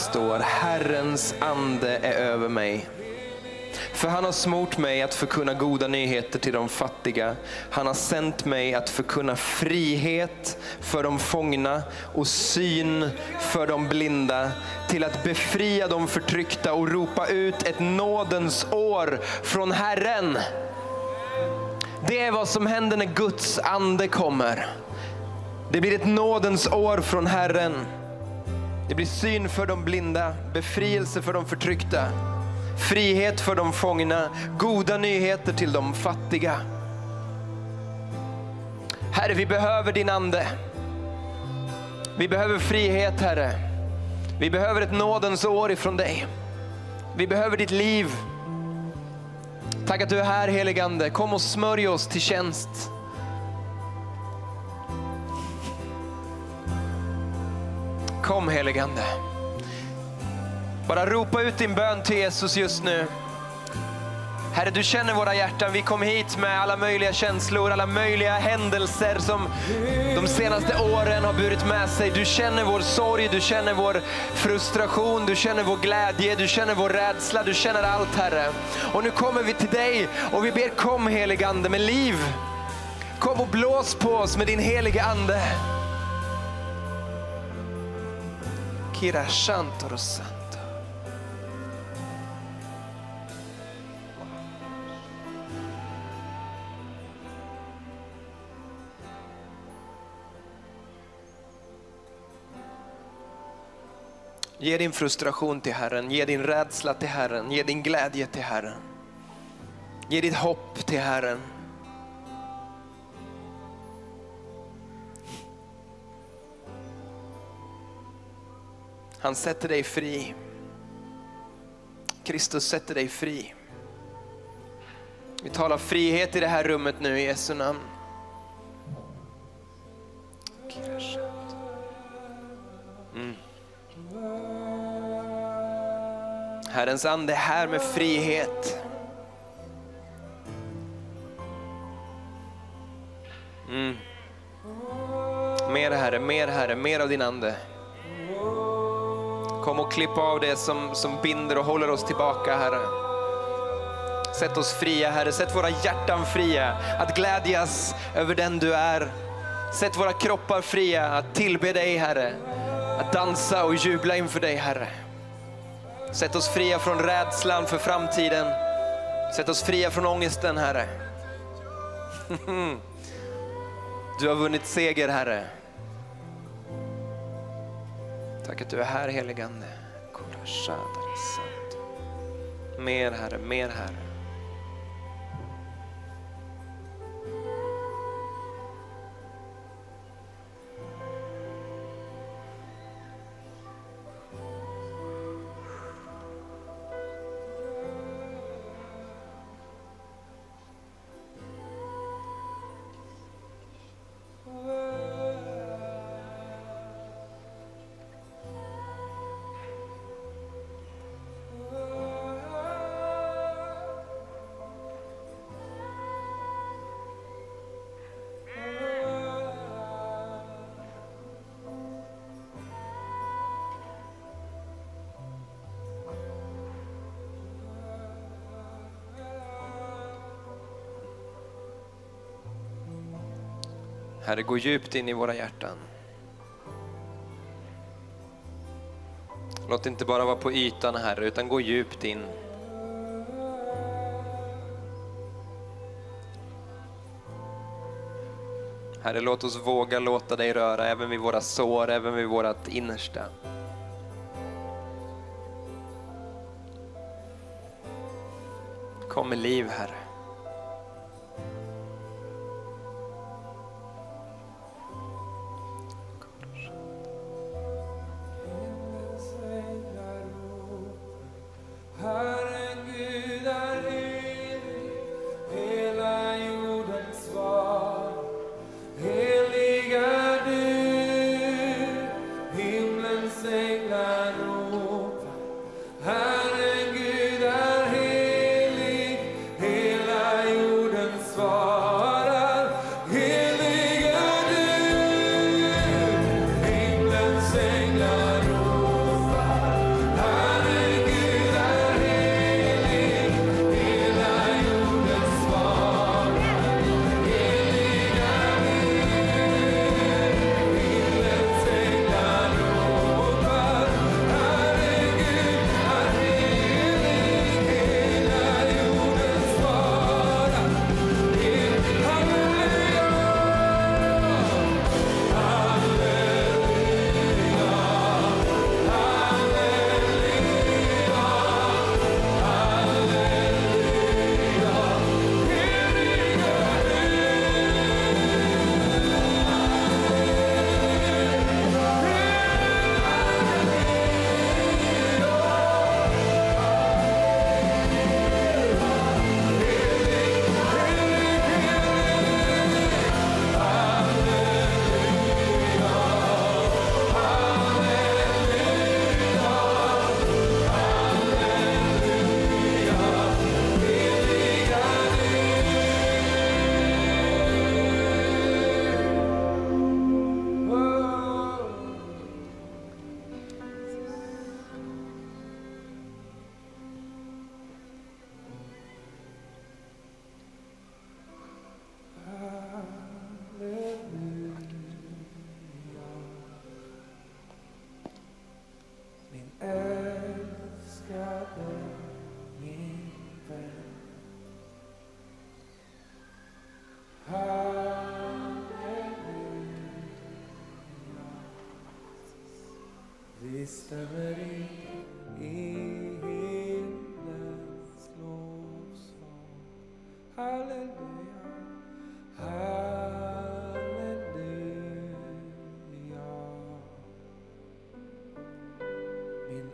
står Herrens ande är över mig. För han har smort mig att förkunna goda nyheter till de fattiga. Han har sänt mig att förkunna frihet för de fångna och syn för de blinda. Till att befria de förtryckta och ropa ut ett nådens år från Herren. Det är vad som händer när Guds ande kommer. Det blir ett nådens år från Herren. Det blir syn för de blinda, befrielse för de förtryckta, frihet för de fångna, goda nyheter till de fattiga. Herre, vi behöver din ande. Vi behöver frihet, Herre. Vi behöver ett nådens år ifrån dig. Vi behöver ditt liv. Tack att du är här heligande. Kom och smörj oss till tjänst. Kom heligande. Bara ropa ut din bön till Jesus just nu. Herre, du känner våra hjärtan. Vi kom hit med alla möjliga känslor, alla möjliga händelser som de senaste åren har burit med sig. Du känner vår sorg, du känner vår frustration, du känner vår glädje, du känner vår rädsla, du känner allt Herre. Och nu kommer vi till dig och vi ber kom heligande med liv. Kom och blås på oss med din helige ande. Kira Shantoro Santo. Ge din frustration till Herren, ge din rädsla till Herren, ge din glädje till Herren. Ge ditt hopp till Herren. Han sätter dig fri. Kristus sätter dig fri. Vi talar frihet i det här rummet nu i Jesu namn. Mm. Herrens ande är här med frihet. Mm. Mer Herre, mer Herre, mer av din ande. Kom och klipp av det som, som binder och håller oss tillbaka Herre. Sätt oss fria Herre, sätt våra hjärtan fria att glädjas över den du är. Sätt våra kroppar fria att tillbe dig Herre, att dansa och jubla inför dig Herre. Sätt oss fria från rädslan för framtiden. Sätt oss fria från ångesten Herre. Du har vunnit seger Herre. Tack att du är här heligande. Mer Herre, mer Herre. Herre, gå djupt in i våra hjärtan. Låt det inte bara vara på ytan Herre, utan gå djupt in. Herre, låt oss våga låta dig röra även vid våra sår, även vid vårt innersta. Kom med liv Herre.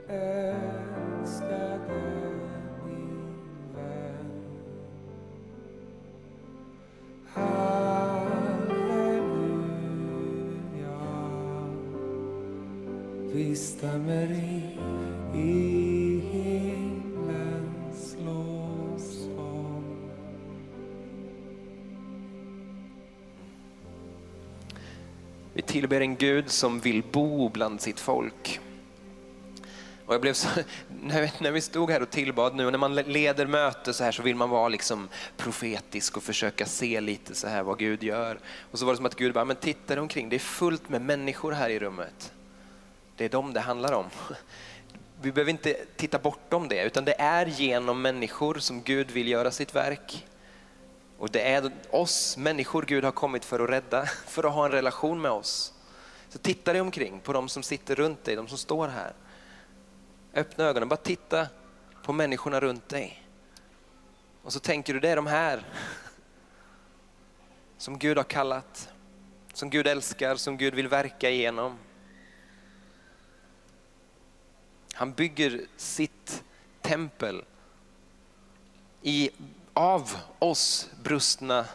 Älskade, min vän. Halleluja. Vi stämmer in i himlens lovsång. Vi tillber en Gud som vill bo bland sitt folk. Och jag blev så, när, vi, stod här och tillbad nu, och när man leder möte så här så vill man vara liksom profetisk och försöka se lite så här vad Gud gör. Och så var det som att Gud bara, men titta dig omkring, det är fullt med människor här i rummet. Det är dem det handlar om. Vi behöver inte titta bortom det, utan det är genom människor som Gud vill göra sitt verk. Och det är oss människor Gud har kommit för att rädda, för att ha en relation med oss. Så titta dig omkring på de som sitter runt dig, de som står här. Öppna ögonen, bara titta på människorna runt dig. Och så tänker du, det är de här som Gud har kallat, som Gud älskar, som Gud vill verka igenom. Han bygger sitt tempel i, av oss brustna,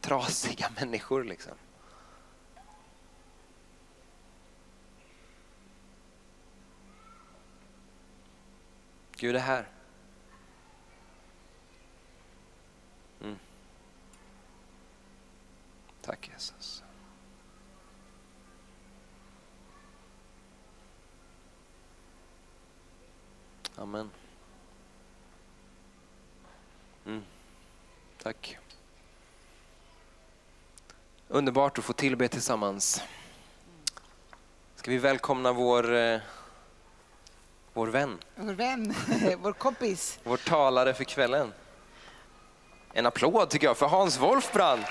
trasiga människor. Liksom. Gud är här. Mm. Tack Jesus. Amen. Mm. Tack. Underbart att få tillbe tillsammans. Ska vi välkomna vår, eh, vår vän, Vår vän, vår kompis. vår talare för kvällen. En applåd tycker jag för Hans Wolfbrand.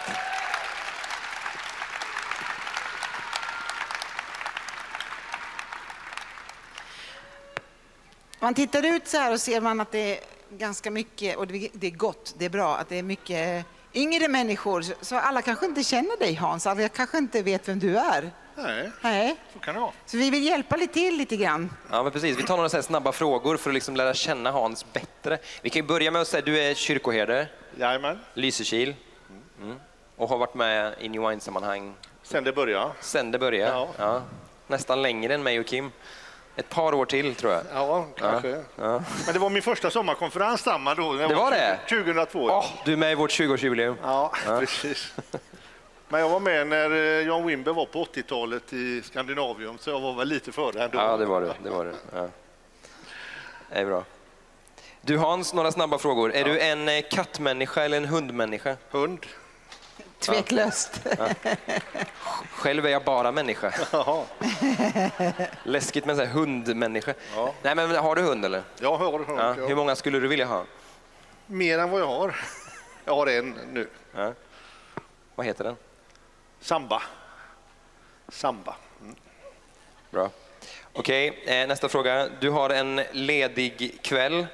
Man tittar ut så här och ser man att det är ganska mycket, och det är gott, det är bra, att det är mycket yngre människor. Så alla kanske inte känner dig Hans, alla kanske inte vet vem du är. Nej, Nej. så kan det vara. Så vi vill hjälpa lite till lite grann. Ja, men precis. Vi tar några så här snabba frågor för att liksom lära känna Hans bättre. Vi kan ju börja med att säga du är kyrkoherde, Jajamän, Lysekil mm. och har varit med i New Wine-sammanhang sen det började. sen det började. Ja. Ja. Nästan längre än mig och Kim. Ett par år till tror jag. Ja, kanske. Ja. Men det var min första sommarkonferens samma då. Det var det? 2002. Åh, du är med i vårt 20-årsjubileum. Ja, precis. Men jag var med när eh, John Wimber var på 80-talet i Skandinavium, så jag var väl lite före ändå. Ja, det var du. Det, var du. Ja. Det är bra. Du Hans, några snabba frågor. Är du en eh, kattmänniska eller en hundmänniska? Hund. Tveklöst. Själv är jag bara människa. Jaha. Läskigt med en här hundmänniska. Ja. Nej, men har du hund eller? Jag har hund. Ja. Ja. Hur många skulle du vilja ha? Mer än vad jag har. Jag har en nu. Ja. Vad heter den? Samba. Samba. Mm. Bra. Okej, eh, nästa fråga. Du har en ledig kväll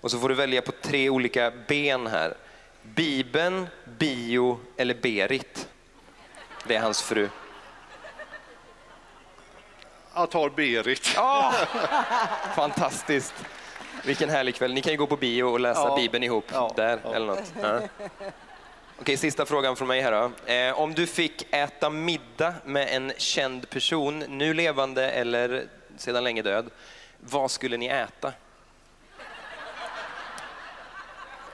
och så får du välja på tre olika ben här. Bibeln, bio eller Berit. Det är hans fru. Jag tar Berit. Fantastiskt. Vilken härlig kväll. Ni kan ju gå på bio och läsa Ja. Bibeln ihop Ja. där Ja. eller något. Ja. Okej, sista frågan från mig här då. Eh, om du fick äta middag med en känd person, nu levande eller sedan länge död, vad skulle ni äta?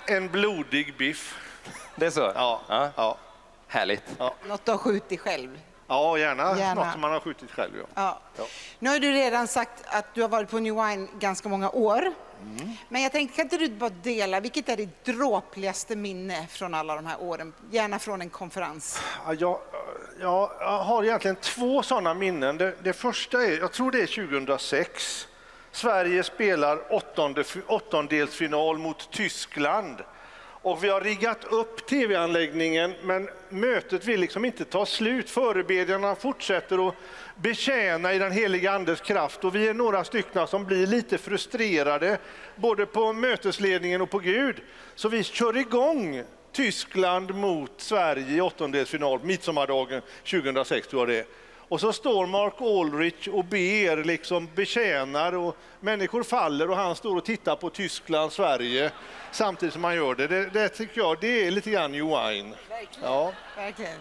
En blodig biff. Det är så? Ja. ja. Ja. Härligt. Något du har skjutit själv. Ja, gärna, Gärna. något som man har skjutit själv. Ja. Ja. Ja. Nu har du redan sagt att du har varit på New Wine ganska många år. Men jag tänkte, kan inte du bara dela, vilket är ditt dråpligaste minne från alla de här åren? Gärna från en konferens. Ja, jag, jag, jag har egentligen två sådana minnen. Det, det första är, jag tror det är 2006. Sverige spelar åttonde, åttondelsfinal mot Tyskland. Och vi har riggat upp tv-anläggningen men mötet vill liksom inte ta slut. Förebedjarna fortsätter att betjäna i den heliga Andes kraft och vi är några stycken som blir lite frustrerade både på mötesledningen och på Gud. Så vi kör igång Tyskland mot Sverige i åttondelsfinal, midsommardagen 2006 tror jag det är. Och så står Mark Ulrich och ber, liksom betjänar och människor faller och han står och tittar på Tyskland, Sverige samtidigt som han gör det. Det, det tycker jag, det är lite grann New Wine. Ja. Verkligen.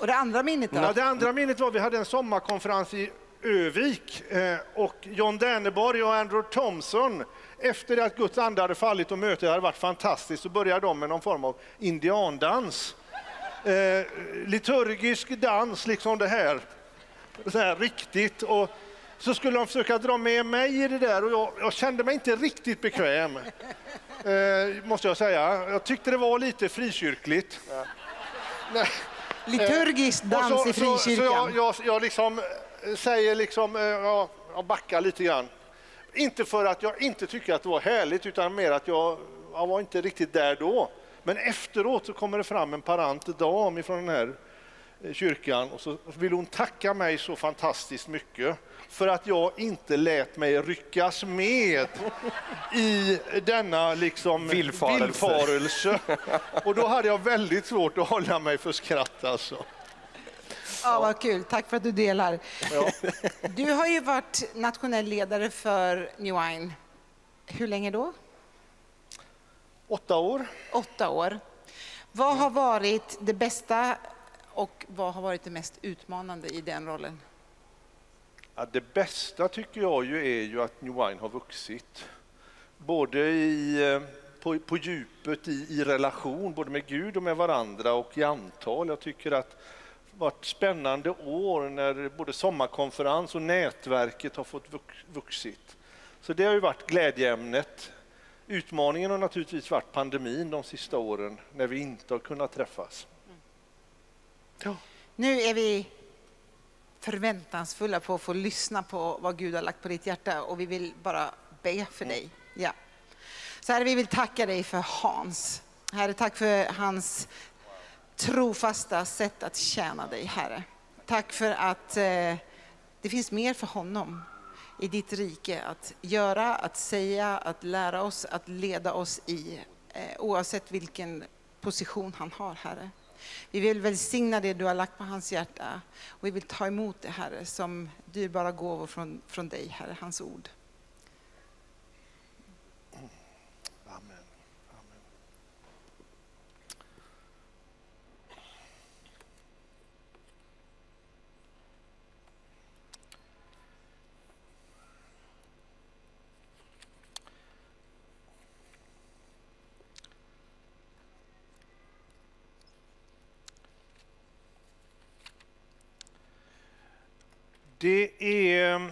Och det andra minnet då? Ja, det andra minnet var vi hade en sommarkonferens i Övik eh, och John Derneborg och Andrew Thompson efter att Guds ande hade fallit och mötet hade varit fantastiskt så började de med någon form av indiandans. Eh, liturgisk dans, liksom det här. Så här riktigt. Och så skulle de försöka dra med mig i det där och jag, jag kände mig inte riktigt bekväm. Eh, måste jag säga. Jag tyckte det var lite frikyrkligt. Nej. Liturgisk dans i så, så, så frikyrkan. jag, jag, jag liksom eh, säger liksom, eh, ja, jag backar lite grann. Inte för att jag inte tycker att det var härligt utan mer att jag, jag var inte riktigt där då. Men efteråt så kommer det fram en parant dam ifrån den här eh, kyrkan och så vill hon tacka mig så fantastiskt mycket för att jag inte lät mig ryckas med i denna liksom Villfarelse. villfarelse. Och då hade jag väldigt svårt att hålla mig för skratt alltså. Ja, vad kul. Tack för att du delar. Ja. Du har ju varit nationell ledare för New Wine. Hur länge då? Åtta år. Åtta år. Vad har varit det bästa och vad har varit det mest utmanande i den rollen? Ja, det bästa tycker jag ju är ju att New Wine har vuxit. Både i, eh, på, på djupet i, i relation, både med Gud och med varandra och i antal. Jag tycker att det varit spännande år när både sommarkonferens och nätverket har fått vux- vuxit. Så det har ju varit glädjeämnet. Utmaningen har naturligtvis varit pandemin de sista åren när vi inte har kunnat träffas. Ja. Nu är vi förväntansfulla på att få lyssna på vad Gud har lagt på ditt hjärta och vi vill bara be för dig. Ja. Så här, vi vill tacka dig för Hans. Herre, tack för hans trofasta sätt att tjäna dig, Herre. Tack för att eh, det finns mer för honom i ditt rike att göra, att säga, att lära oss, att leda oss i, eh, oavsett vilken position han har, Herre. Vi vill välsigna det du har lagt på hans hjärta och vi vill ta emot det, Herre, som dyrbara gåvor från, från dig, Herre, hans ord. Amen. Amen. Det är mm,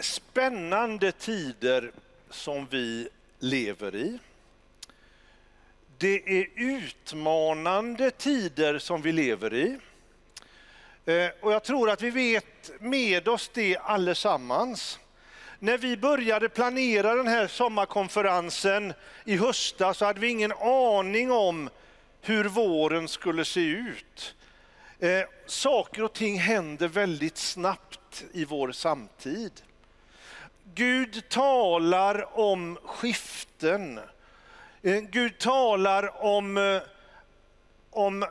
spännande tider som vi lever i. Det är utmanande tider som vi lever i. Eh, och jag tror att vi vet med oss det allesammans. När vi började planera den här sommarkonferensen i höstas så hade vi ingen aning om hur våren skulle se ut. Eh, saker och ting händer väldigt snabbt i vår samtid. Gud talar om skiften. Eh, Gud talar om, eh, om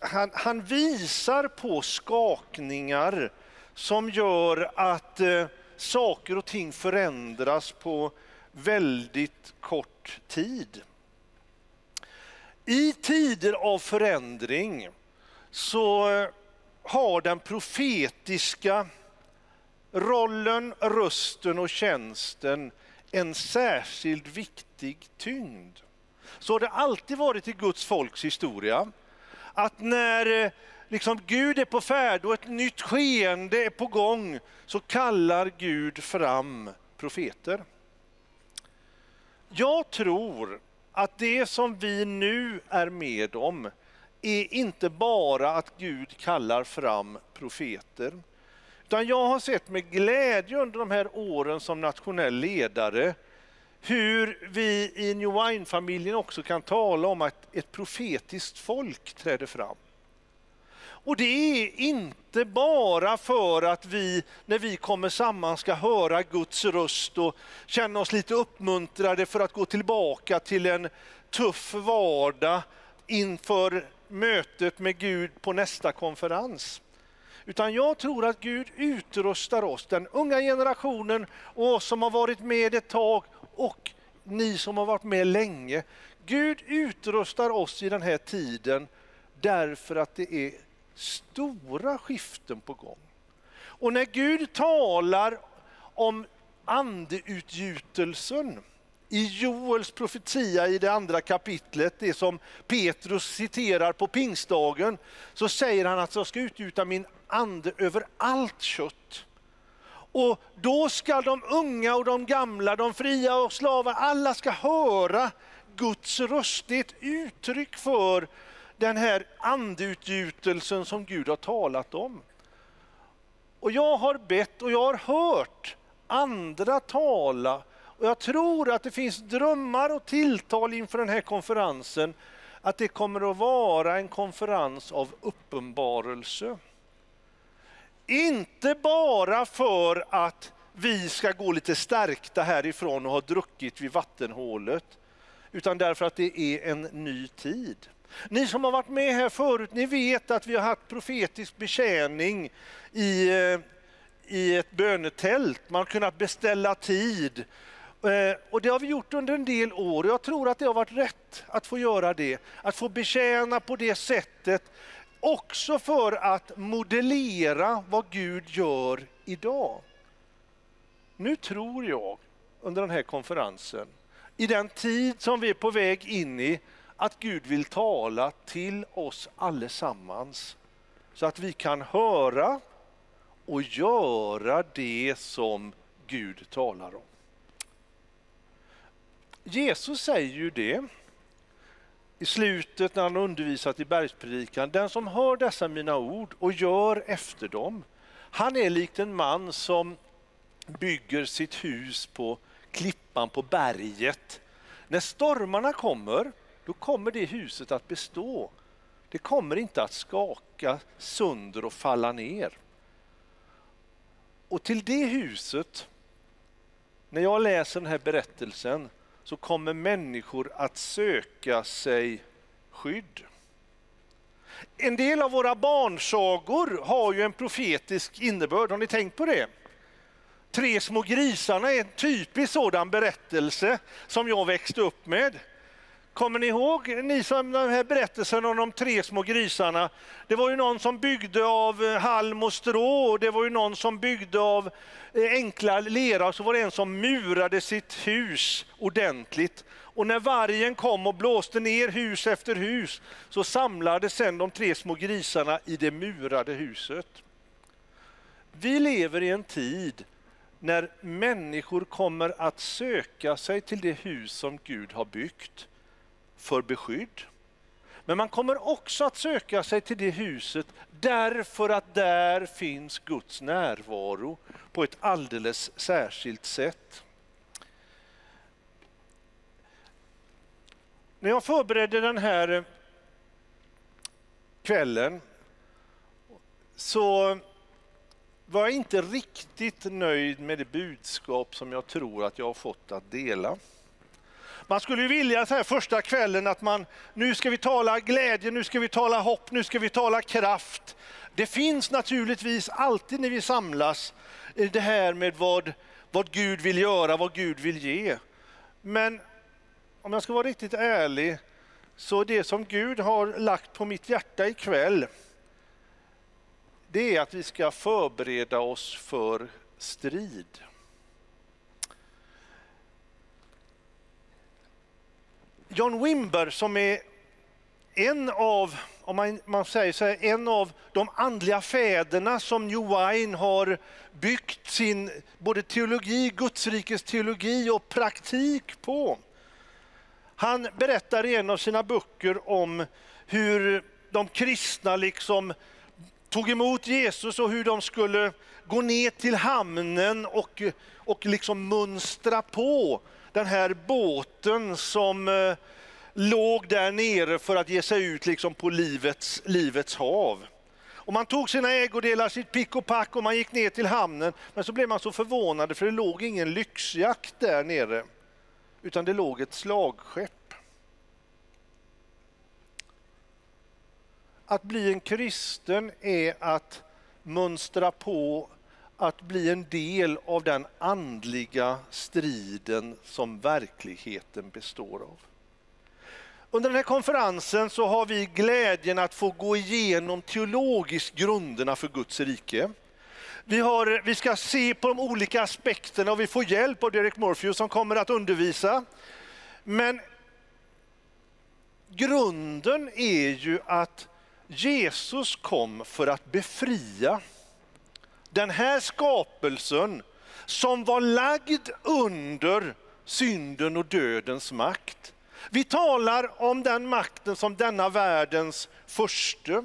han, han visar på skakningar som gör att eh, saker och ting förändras på väldigt kort tid. I tider av förändring så eh, har den profetiska rollen, rösten och tjänsten en särskilt viktig tyngd. Så har det alltid varit i Guds folks historia. Att när eh, liksom Gud är på färd och ett nytt skeende är på gång så kallar Gud fram profeter. Jag tror att det som vi nu är med om är inte bara att Gud kallar fram profeter. Utan jag har sett med glädje under de här åren som nationell ledare hur vi i New Wine-familjen också kan tala om att ett profetiskt folk träder fram. Och det är inte bara för att vi, när vi kommer samman, ska höra Guds röst och känna oss lite uppmuntrade för att gå tillbaka till en tuff vardag inför mötet med Gud på nästa konferens. Utan jag tror att Gud utrustar oss, den unga generationen och oss som har varit med ett tag och ni som har varit med länge. Gud utrustar oss i den här tiden därför att det är stora skiften på gång. Och när Gud talar om andeutgjutelsen i Joels profetia i det andra kapitlet, det som Petrus citerar på pingstdagen, så säger han att jag ska utgjuta min ande över allt kött. Och då ska de unga och de gamla, de fria och slavar, alla ska höra Guds röst. Det är ett uttryck för den här andeutgjutelsen som Gud har talat om. Och jag har bett och jag har hört andra tala och jag tror att det finns drömmar och tilltal inför den här konferensen att det kommer att vara en konferens av uppenbarelse. Inte bara för att vi ska gå lite stärkta härifrån och ha druckit vid vattenhålet, utan därför att det är en ny tid. Ni som har varit med här förut, ni vet att vi har haft profetisk betjäning i, eh, i ett bönetält. Man har kunnat beställa tid. Eh, och det har vi gjort under en del år. Jag tror att det har varit rätt att få göra det. Att få betjäna på det sättet. Också för att modellera vad Gud gör idag. Nu tror jag under den här konferensen, i den tid som vi är på väg in i, att Gud vill tala till oss allesammans så att vi kan höra och göra det som Gud talar om. Jesus säger ju det i slutet när han undervisat i bergspredikan. Den som hör dessa mina ord och gör efter dem, han är likt en man som bygger sitt hus på klippan på berget. När stormarna kommer då kommer det huset att bestå. Det kommer inte att skaka sönder och falla ner. Och till det huset, när jag läser den här berättelsen, så kommer människor att söka sig skydd. En del av våra barnsagor har ju en profetisk innebörd, har ni tänkt på det? Tre små grisarna är en typisk sådan berättelse som jag växte upp med. Kommer ni ihåg, ni som den här berättelsen om de tre små grisarna? Det var ju någon som byggde av eh, halm och strå och det var ju någon som byggde av eh, enkla lera och så var det en som murade sitt hus ordentligt. Och när vargen kom och blåste ner hus efter hus så samlades sen de tre små grisarna i det murade huset. Vi lever i en tid när människor kommer att söka sig till det hus som Gud har byggt för beskydd. Men man kommer också att söka sig till det huset därför att där finns Guds närvaro på ett alldeles särskilt sätt. När jag förberedde den här eh, kvällen så var jag inte riktigt nöjd med det budskap som jag tror att jag har fått att dela. Man skulle ju vilja så här första kvällen att man, nu ska vi tala glädje, nu ska vi tala hopp, nu ska vi tala kraft. Det finns naturligtvis alltid när vi samlas eh, det här med vad, vad Gud vill göra, vad Gud vill ge. Men om jag ska vara riktigt ärlig, så det som Gud har lagt på mitt hjärta ikväll, det är att vi ska förbereda oss för strid. John Wimber som är en av, om man, man säger så här, en av de andliga fäderna som New Wine har byggt sin både teologi, Gudsrikes teologi och praktik på. Han berättar i en av sina böcker om hur de kristna liksom tog emot Jesus och hur de skulle gå ner till hamnen och, och liksom mönstra på den här båten som eh, låg där nere för att ge sig ut liksom på livets, livets hav. Och man tog sina ägodelar, sitt pick och pack och man gick ner till hamnen. Men så blev man så förvånad för det låg ingen lyxjakt där nere, utan det låg ett slagskepp. Att bli en kristen är att mönstra på att bli en del av den andliga striden som verkligheten består av. Under den här konferensen så har vi glädjen att få gå igenom teologiskt grunderna för Guds rike. Vi, har, vi ska se på de olika aspekterna och vi får hjälp av Derek Morpheus som kommer att undervisa. Men grunden är ju att Jesus kom för att befria den här skapelsen som var lagd under synden och dödens makt. Vi talar om den makten som denna världens första.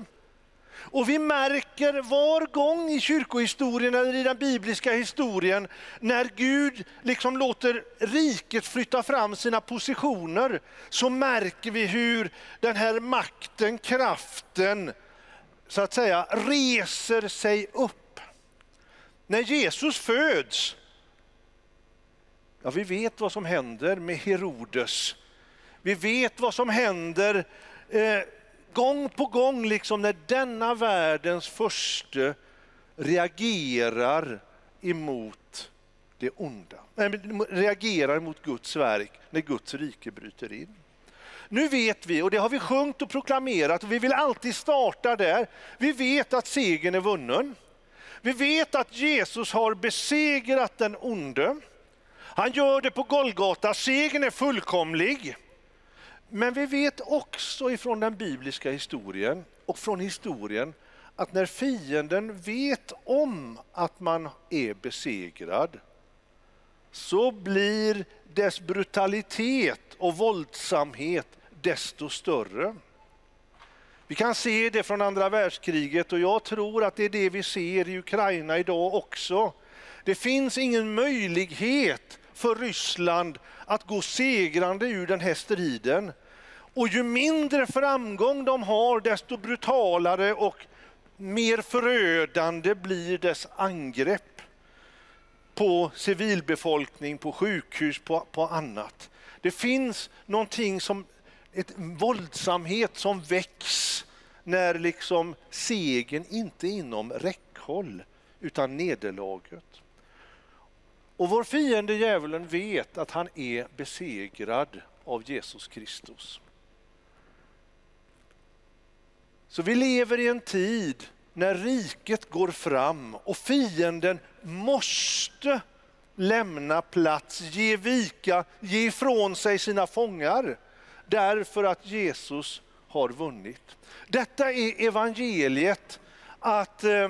Och vi märker var gång i kyrkohistorien eller i den bibliska historien när Gud liksom låter riket flytta fram sina positioner så märker vi hur den här makten, kraften, så att säga reser sig upp. När Jesus föds, ja vi vet vad som händer med Herodes vi vet vad som händer eh, gång på gång, liksom när denna världens första reagerar emot det onda. Äh, reagerar mot Guds verk när Guds rike bryter in. Nu vet vi, och det har vi sjungit och proklamerat, och vi vill alltid starta där. Vi vet att segern är vunnen. Vi vet att Jesus har besegrat den onde. Han gör det på Golgata, segern är fullkomlig. Men vi vet också ifrån den bibliska historien och från historien att när fienden vet om att man är besegrad så blir dess brutalitet och våldsamhet desto större. Vi kan se det från andra världskriget och jag tror att det är det vi ser i Ukraina idag också. Det finns ingen möjlighet för Ryssland att gå segrande ur den här striden. Och ju mindre framgång de har, desto brutalare och mer förödande blir dess angrepp på civilbefolkning, på sjukhus, på, på annat. Det finns någonting som, ett våldsamhet som väcks när liksom segern inte är inom räckhåll utan nederlaget. Och vår fiende djävulen vet att han är besegrad av Jesus Kristus. Så vi lever i en tid när riket går fram och fienden måste lämna plats, ge vika, ge ifrån sig sina fångar därför att Jesus har vunnit. Detta är evangeliet att eh,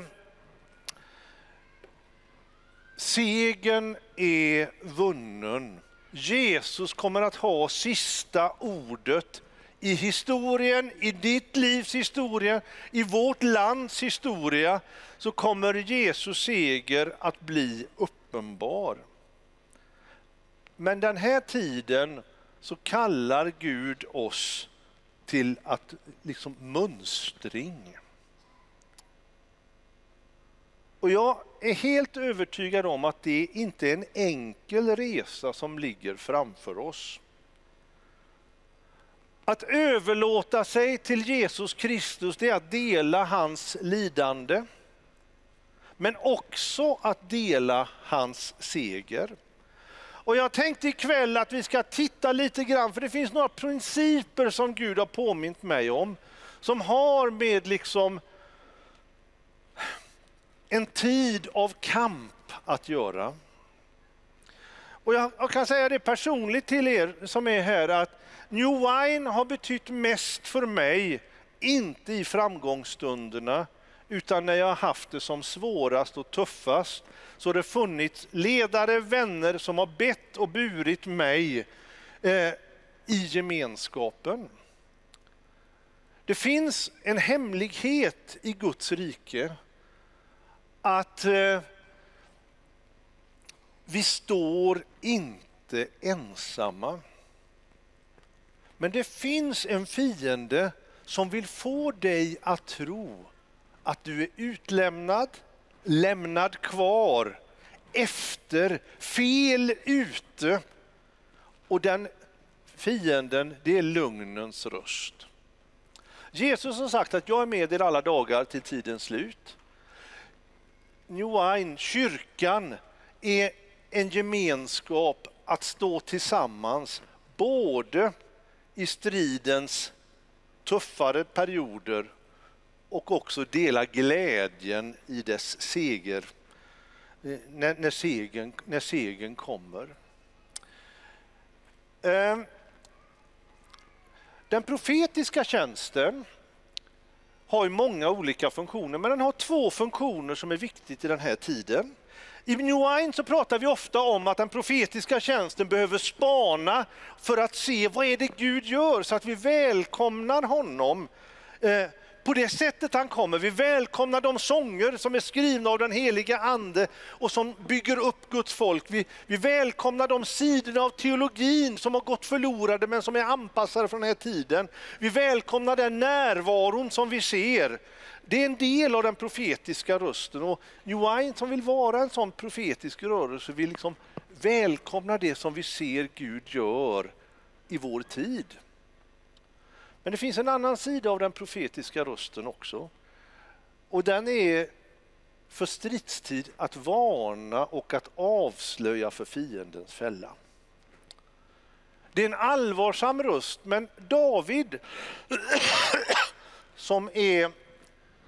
segern är vunnen. Jesus kommer att ha sista ordet i historien, i ditt livs historia, i vårt lands historia, så kommer Jesus seger att bli uppenbar. Men den här tiden så kallar Gud oss till att liksom mönstring. Och jag är helt övertygad om att det inte är en enkel resa som ligger framför oss. Att överlåta sig till Jesus Kristus det är att dela hans lidande. Men också att dela hans seger. Och jag tänkte ikväll att vi ska titta lite grann, för det finns några principer som Gud har påmint mig om, som har med liksom en tid av kamp att göra. Och jag, jag kan säga det personligt till er som är här, att New Wine har betytt mest för mig, inte i framgångsstunderna, utan när jag har haft det som svårast och tuffast. Så har det funnits ledare, vänner som har bett och burit mig eh, i gemenskapen. Det finns en hemlighet i Guds rike att eh, vi står inte inte ensamma. Men det finns en fiende som vill få dig att tro att du är utlämnad, lämnad kvar, efter, fel ute. Och den fienden, det är lugnens röst. Jesus har sagt att jag är med er alla dagar till tidens slut. New Wine, kyrkan, är en gemenskap att stå tillsammans både i stridens tuffare perioder och också dela glädjen i dess seger, eh, när, när, segern, när segern kommer. Eh, den profetiska tjänsten har ju många olika funktioner, men den har två funktioner som är viktigt i den här tiden. I New Wine så pratar vi ofta om att den profetiska tjänsten behöver spana för att se vad är det Gud gör så att vi välkomnar honom eh, på det sättet han kommer. Vi välkomnar de sånger som är skrivna av den heliga ande och som bygger upp Guds folk. Vi, vi välkomnar de sidorna av teologin som har gått förlorade men som är anpassade för den här tiden. Vi välkomnar den närvaron som vi ser. Det är en del av den profetiska rösten och New Wine som vill vara en sån profetisk rörelse vill liksom välkomna det som vi ser Gud gör i vår tid. Men det finns en annan sida av den profetiska rösten också. Och den är för stridstid att varna och att avslöja för fiendens fälla. Det är en allvarsam röst, men David som är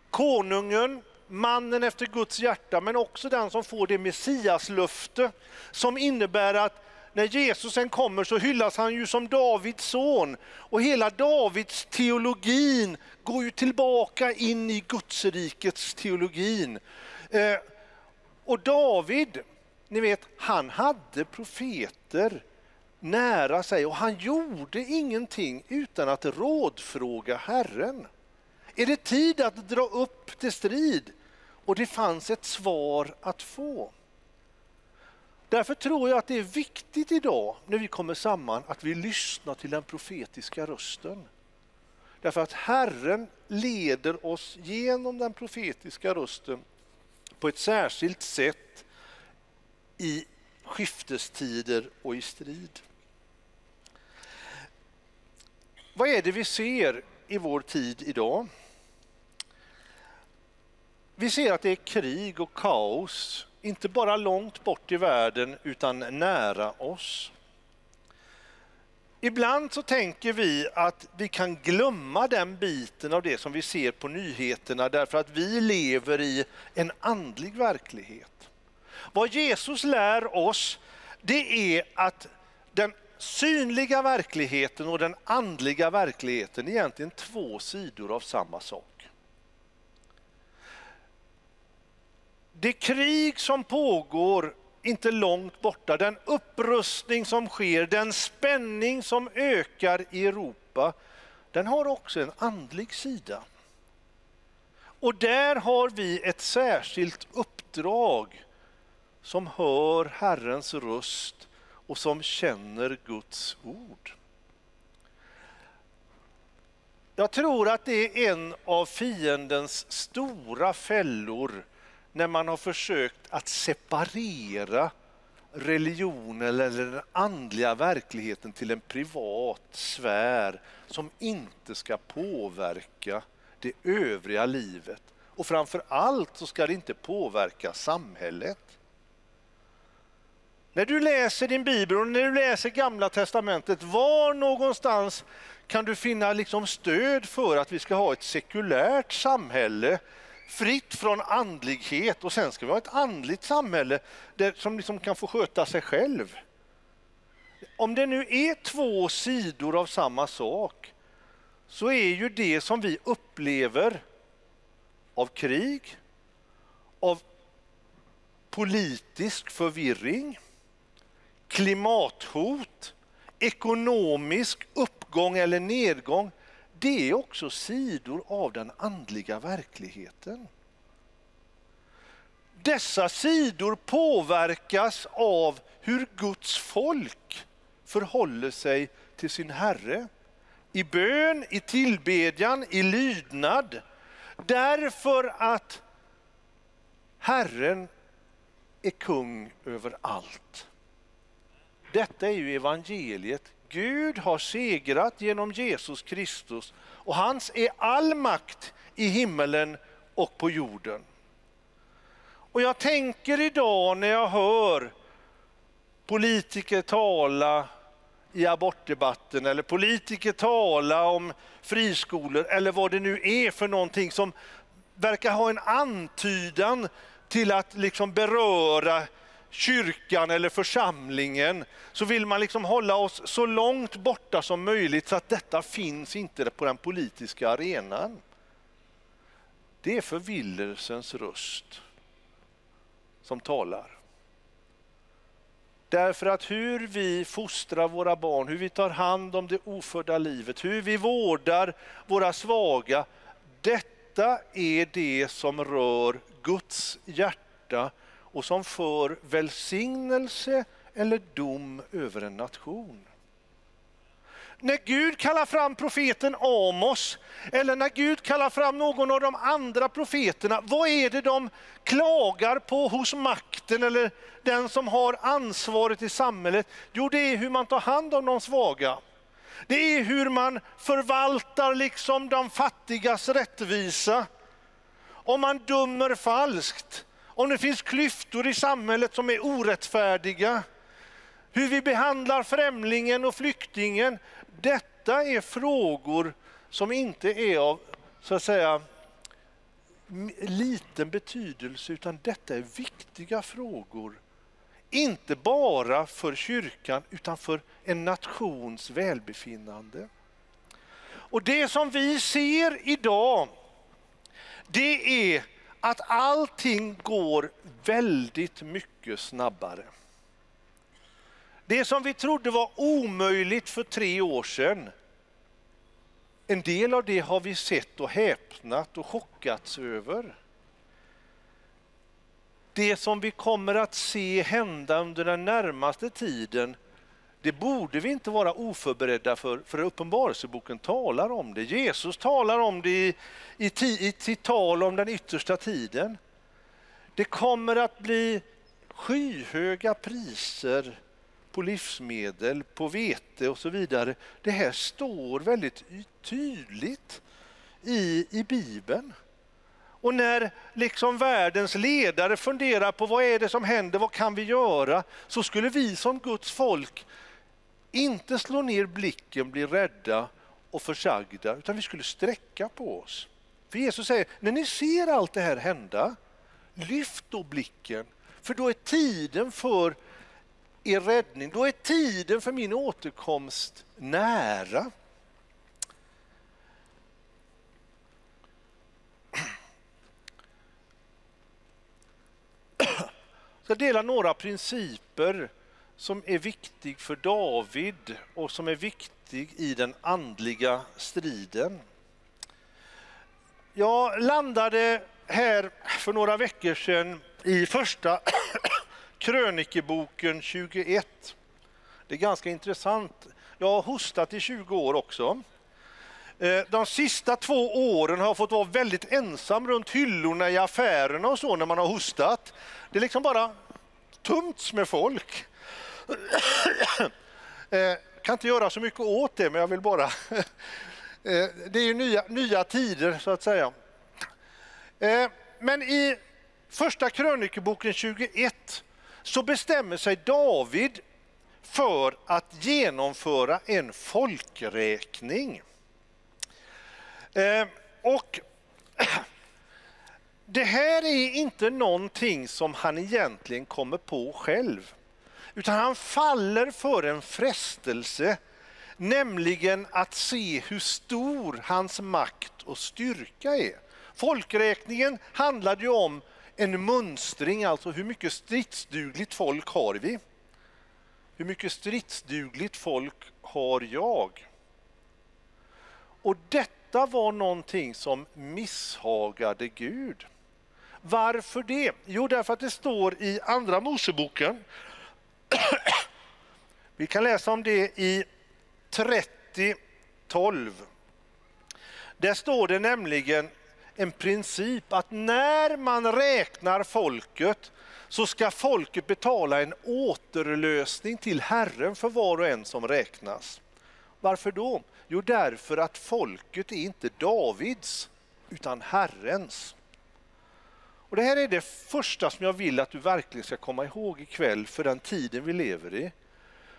konungen, mannen efter Guds hjärta, men också den som får det messiaslöfte som innebär att när Jesus sen kommer så hyllas han ju som Davids son. Och hela Davids teologin går ju tillbaka in i Gudsrikets teologin. Eh, och David, ni vet, han hade profeter nära sig och han gjorde ingenting utan att rådfråga Herren. Är det tid att dra upp till strid? Och det fanns ett svar att få. Därför tror jag att det är viktigt idag när vi kommer samman att vi lyssnar till den profetiska rösten. Därför att Herren leder oss genom den profetiska rösten på ett särskilt sätt i skiftestider och i strid. Vad är det vi ser i vår tid idag? Vi ser att det är krig och kaos inte bara långt bort i världen utan nära oss. Ibland så tänker vi att vi kan glömma den biten av det som vi ser på nyheterna därför att vi lever i en andlig verklighet. Vad Jesus lär oss det är att den synliga verkligheten och den andliga verkligheten är egentligen två sidor av samma sak. Det krig som pågår inte långt borta, den upprustning som sker, den spänning som ökar i Europa, den har också en andlig sida. Och där har vi ett särskilt uppdrag som hör Herrens röst och som känner Guds ord. Jag tror att det är en av fiendens stora fällor när man har försökt att separera religionen eller den andliga verkligheten till en privat sfär som inte ska påverka det övriga livet. Och framför allt så ska det inte påverka samhället. När du läser din bibel och när du läser gamla testamentet, var någonstans kan du finna liksom stöd för att vi ska ha ett sekulärt samhälle fritt från andlighet och sen ska vi ha ett andligt samhälle där, som liksom kan få sköta sig själv. Om det nu är två sidor av samma sak så är ju det som vi upplever av krig, av politisk förvirring, klimathot, ekonomisk uppgång eller nedgång det är också sidor av den andliga verkligheten. Dessa sidor påverkas av hur Guds folk förhåller sig till sin Herre. I bön, i tillbedjan, i lydnad. Därför att Herren är kung över allt. Detta är ju evangeliet. Gud har segrat genom Jesus Kristus och hans är all makt i himmelen och på jorden. Och jag tänker idag när jag hör politiker tala i abortdebatten eller politiker tala om friskolor eller vad det nu är för någonting som verkar ha en antydan till att liksom beröra kyrkan eller församlingen så vill man liksom hålla oss så långt borta som möjligt så att detta finns inte på den politiska arenan. Det är förvillelsens röst som talar. Därför att hur vi fostrar våra barn, hur vi tar hand om det ofödda livet, hur vi vårdar våra svaga, detta är det som rör Guds hjärta och som för välsignelse eller dom över en nation. När Gud kallar fram profeten Amos eller när Gud kallar fram någon av de andra profeterna, vad är det de klagar på hos makten eller den som har ansvaret i samhället? Jo, det är hur man tar hand om de svaga. Det är hur man förvaltar liksom de fattigas rättvisa. Om man dömer falskt, om det finns klyftor i samhället som är orättfärdiga, hur vi behandlar främlingen och flyktingen. Detta är frågor som inte är av så att säga liten betydelse utan detta är viktiga frågor. Inte bara för kyrkan utan för en nations välbefinnande. Och det som vi ser idag det är att allting går väldigt mycket snabbare. Det som vi trodde var omöjligt för tre år sedan, en del av det har vi sett och häpnat och chockats över. Det som vi kommer att se hända under den närmaste tiden, det borde vi inte vara oförberedda för, för Uppenbarelseboken talar om det. Jesus talar om det i, i, i sitt tal om den yttersta tiden. Det kommer att bli skyhöga priser på livsmedel, på vete och så vidare. Det här står väldigt tydligt i, i Bibeln. Och när liksom världens ledare funderar på vad är det som händer, vad kan vi göra? Så skulle vi som Guds folk inte slå ner blicken, bli rädda och försagda, utan vi skulle sträcka på oss. För Jesus säger, när ni ser allt det här hända, lyft då blicken, för då är tiden för er räddning, då är tiden för min återkomst nära. Jag ska dela några principer som är viktig för David och som är viktig i den andliga striden. Jag landade här för några veckor sedan i första krönikeboken 21. Det är ganska intressant. Jag har hostat i 20 år också. Eh, de sista två åren har jag fått vara väldigt ensam runt hyllorna i affärerna och så när man har hostat. Det är liksom bara tumts med folk. Jag kan inte göra så mycket åt det, men jag vill bara... Eh, det är ju nya, nya tider, så att säga. Eh, men i första krönikeboken 21 så bestämmer sig David för att genomföra en folkräkning. Och det här är inte någonting som han egentligen kommer på själv. Utan han faller för en frestelse, nämligen att se hur stor hans makt och styrka är. Folkräkningen handlade ju om en mönstring, alltså hur mycket stridsdugligt folk har vi? Hur mycket stridsdugligt folk har jag? Och detta var någonting som misshagade Gud. Varför det? Jo, därför att det står i Andra Moseboken Vi kan läsa om det i 30.12. Där står det nämligen en princip att när man räknar folket så ska folket betala en återlösning till Herren för var och en som räknas. Varför då? Jo, därför att folket är inte Davids utan Herrens. Och Det här är det första som jag vill att du verkligen ska komma ihåg ikväll för den tiden vi lever i.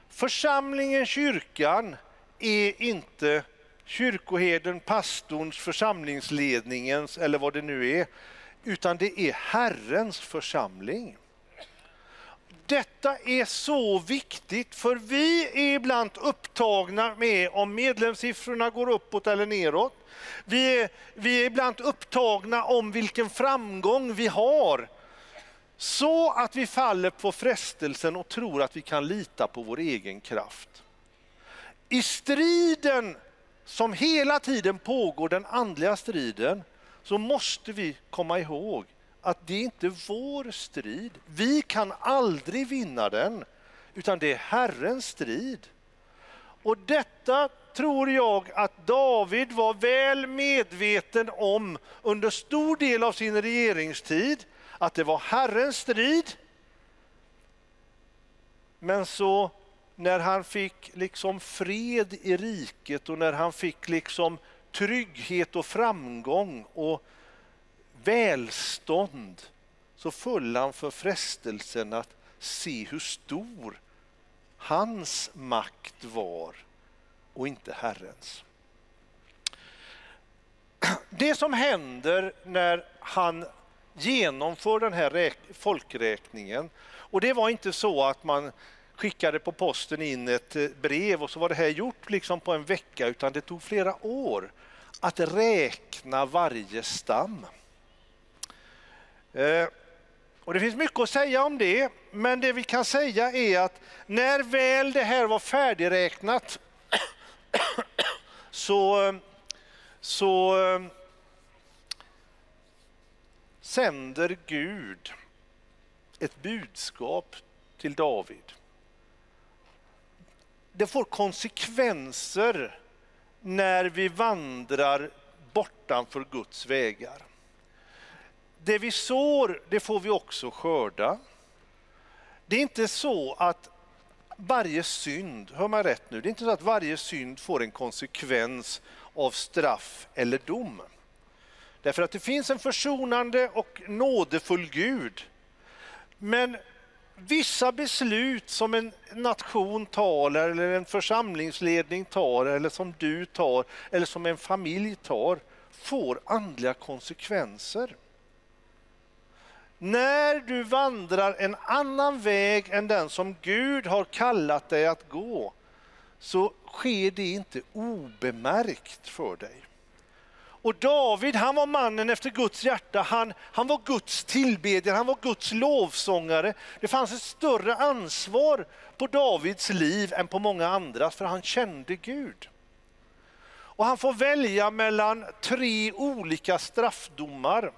Församlingen, kyrkan, är inte kyrkoherden, pastorns, församlingsledningens eller vad det nu är, utan det är Herrens församling. Detta är så viktigt för vi är ibland upptagna med om medlemssiffrorna går uppåt eller neråt. Vi är, vi är ibland upptagna om vilken framgång vi har. Så att vi faller på frestelsen och tror att vi kan lita på vår egen kraft. I striden som hela tiden pågår, den andliga striden, så måste vi komma ihåg att det inte är vår strid. Vi kan aldrig vinna den, utan det är Herrens strid. Och detta tror jag att David var väl medveten om under stor del av sin regeringstid, att det var Herrens strid. Men så när han fick liksom fred i riket och när han fick liksom trygghet och framgång och välstånd så föll han för frestelsen att se hur stor hans makt var och inte Herrens. Det som händer när han genomför den här folkräkningen, och det var inte så att man skickade på posten in ett eh, brev och så var det här gjort liksom på en vecka, utan det tog flera år att räkna varje stam. Eh, och Det finns mycket att säga om det, men det vi kan säga är att när väl det här var färdigräknat så, så sänder Gud ett budskap till David. Det får konsekvenser när vi vandrar bortanför Guds vägar. Det vi sår, det får vi också skörda. Det är inte så att varje synd, hör man rätt nu, det är inte så att varje synd får en konsekvens av straff eller dom. Därför att det finns en försonande och nådefull Gud. Men vissa beslut som en nation tar eller en församlingsledning tar eller som du tar eller som en familj tar får andliga konsekvenser. När du vandrar en annan väg än den som Gud har kallat dig att gå så sker det inte obemärkt för dig. Och David, han var mannen efter Guds hjärta. Han, han var Guds tillbedjare, han var Guds lovsångare. Det fanns ett större ansvar på Davids liv än på många andras, för han kände Gud. Och han får välja mellan tre olika straffdomar.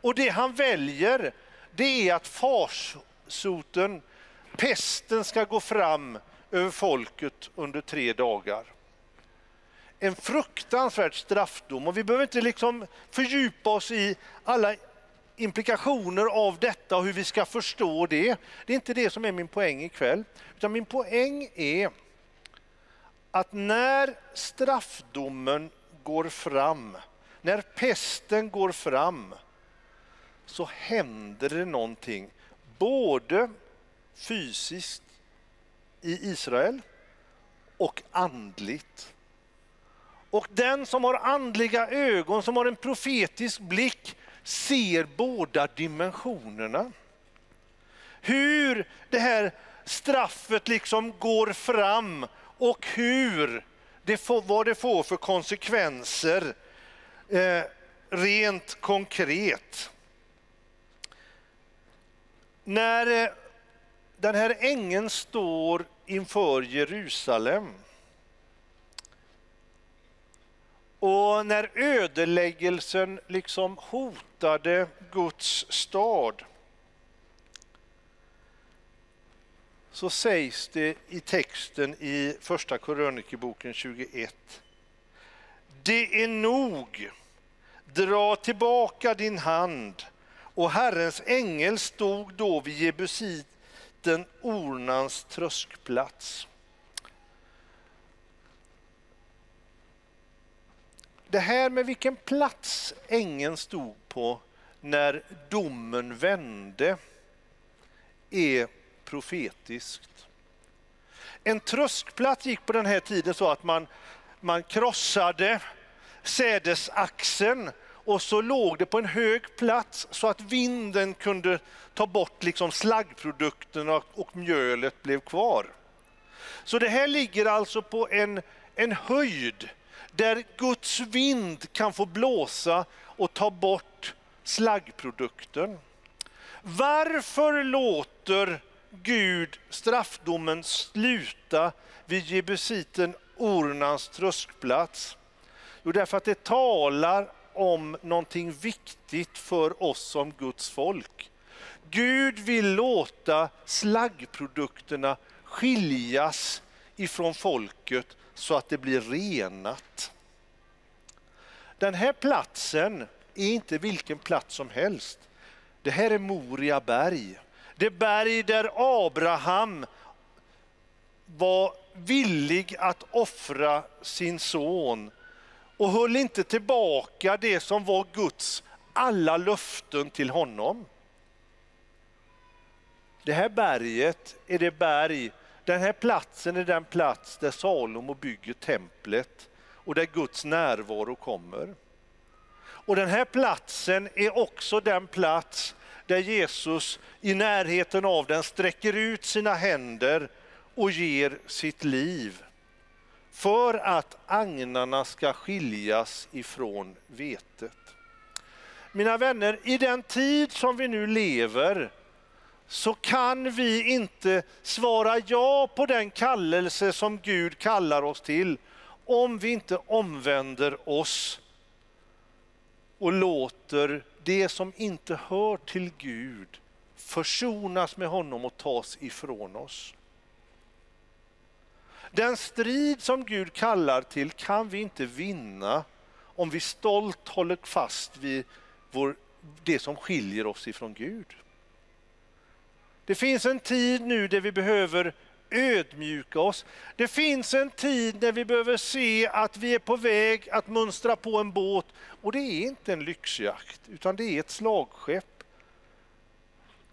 Och det han väljer, det är att farsoten, pesten, ska gå fram över folket under tre dagar. En fruktansvärd straffdom och vi behöver inte liksom fördjupa oss i alla implikationer av detta och hur vi ska förstå det. Det är inte det som är min poäng ikväll. Utan min poäng är att när straffdomen går fram när pesten går fram så händer det någonting, både fysiskt i Israel och andligt. Och den som har andliga ögon, som har en profetisk blick, ser båda dimensionerna. Hur det här straffet liksom går fram och hur det får, vad det får för konsekvenser eh, rent konkret. När eh, den här ängeln står inför Jerusalem och när ödeläggelsen liksom hotade Guds stad så sägs det i texten i Första krönikeboken 21. Det är nog, dra tillbaka din hand. Och Herrens ängel stod då vid Jebusiten Ornans tröskplats. Det här med vilken plats ängeln stod på när domen vände är profetiskt. En tröskplats gick på den här tiden så att man, man krossade sädesaxeln och så låg det på en hög plats så att vinden kunde ta bort liksom slaggprodukterna och mjölet blev kvar. Så det här ligger alltså på en, en höjd där Guds vind kan få blåsa och ta bort slaggprodukten. Varför låter Gud straffdomen sluta vid jebusiten Ornans tröskplats? Jo, därför att det talar om någonting viktigt för oss som Guds folk. Gud vill låta slaggprodukterna skiljas ifrån folket så att det blir renat. Den här platsen är inte vilken plats som helst. Det här är Moria berg. Det berg där Abraham var villig att offra sin son och höll inte tillbaka det som var Guds alla löften till honom. Det här berget är det berg, den här platsen är den plats där Salomo bygger templet och där Guds närvaro kommer. Och den här platsen är också den plats där Jesus i närheten av den sträcker ut sina händer och ger sitt liv för att agnarna ska skiljas ifrån vetet. Mina vänner, i den tid som vi nu lever så kan vi inte svara ja på den kallelse som Gud kallar oss till om vi inte omvänder oss och låter det som inte hör till Gud försonas med honom och tas ifrån oss. Den strid som Gud kallar till kan vi inte vinna om vi stolt håller fast vid vår, det som skiljer oss ifrån Gud. Det finns en tid nu där vi behöver ödmjuka oss. Det finns en tid när vi behöver se att vi är på väg att mönstra på en båt och det är inte en lyxjakt utan det är ett slagskepp.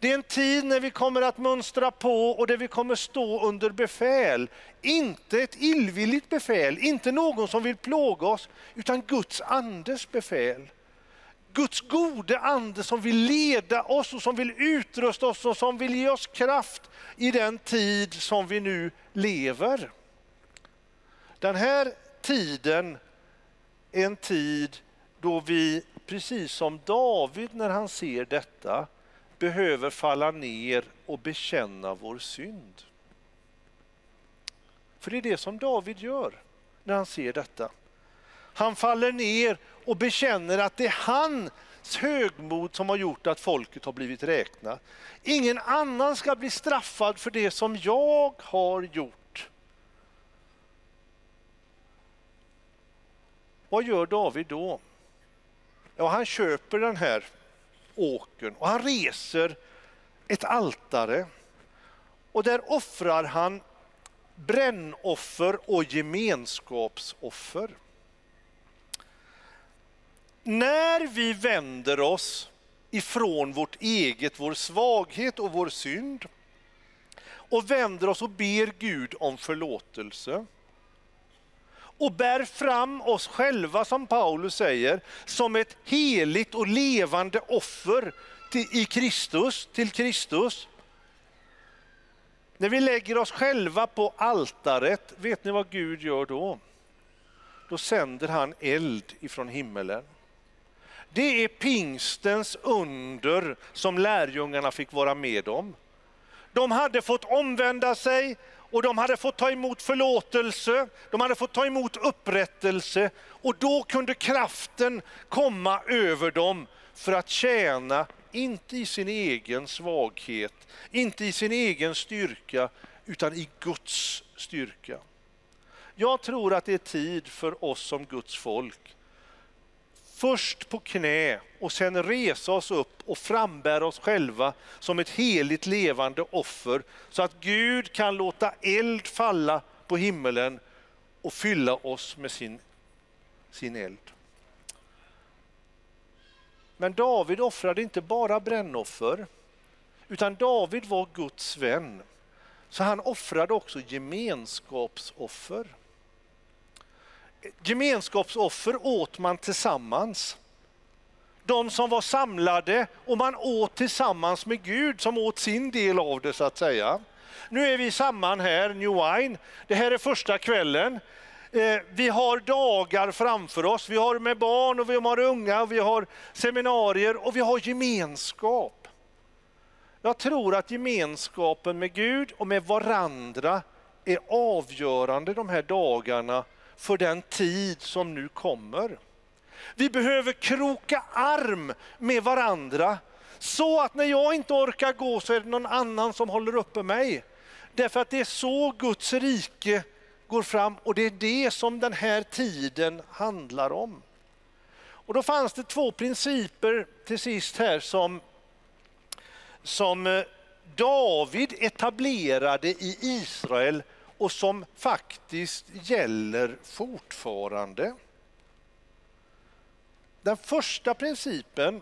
Det är en tid när vi kommer att mönstra på och där vi kommer stå under befäl. Inte ett illvilligt befäl, inte någon som vill plåga oss, utan Guds andes befäl. Guds gode ande som vill leda oss och som vill utrusta oss och som vill ge oss kraft i den tid som vi nu lever. Den här tiden är en tid då vi, precis som David när han ser detta, behöver falla ner och bekänna vår synd. För det är det som David gör när han ser detta. Han faller ner och bekänner att det är hans högmod som har gjort att folket har blivit räknat. Ingen annan ska bli straffad för det som jag har gjort. Vad gör David då? Ja, han köper den här åkern och han reser ett altare. Och där offrar han brännoffer och gemenskapsoffer. När vi vänder oss ifrån vårt eget, vår svaghet och vår synd och vänder oss och ber Gud om förlåtelse och bär fram oss själva, som Paulus säger, som ett heligt och levande offer till, i Kristus, till Kristus. När vi lägger oss själva på altaret, vet ni vad Gud gör då? Då sänder han eld ifrån himmelen. Det är pingstens under som lärjungarna fick vara med om. De hade fått omvända sig och de hade fått ta emot förlåtelse, de hade fått ta emot upprättelse och då kunde kraften komma över dem för att tjäna, inte i sin egen svaghet, inte i sin egen styrka, utan i Guds styrka. Jag tror att det är tid för oss som Guds folk. Först på knä och sen resa oss upp och frambära oss själva som ett heligt levande offer så att Gud kan låta eld falla på himmelen och fylla oss med sin, sin eld. Men David offrade inte bara brännoffer, utan David var Guds vän. Så han offrade också gemenskapsoffer. Gemenskapsoffer åt man tillsammans. De som var samlade och man åt tillsammans med Gud som åt sin del av det så att säga. Nu är vi samman här, New Wine. Det här är första kvällen. Eh, vi har dagar framför oss. Vi har med barn och vi har unga, och vi har seminarier och vi har gemenskap. Jag tror att gemenskapen med Gud och med varandra är avgörande de här dagarna för den tid som nu kommer. Vi behöver kroka arm med varandra så att när jag inte orkar gå så är det någon annan som håller uppe mig. Därför att det är så Guds rike går fram och det är det som den här tiden handlar om. Och då fanns det två principer till sist här som, som eh, David etablerade i Israel och som faktiskt gäller fortfarande. Den första principen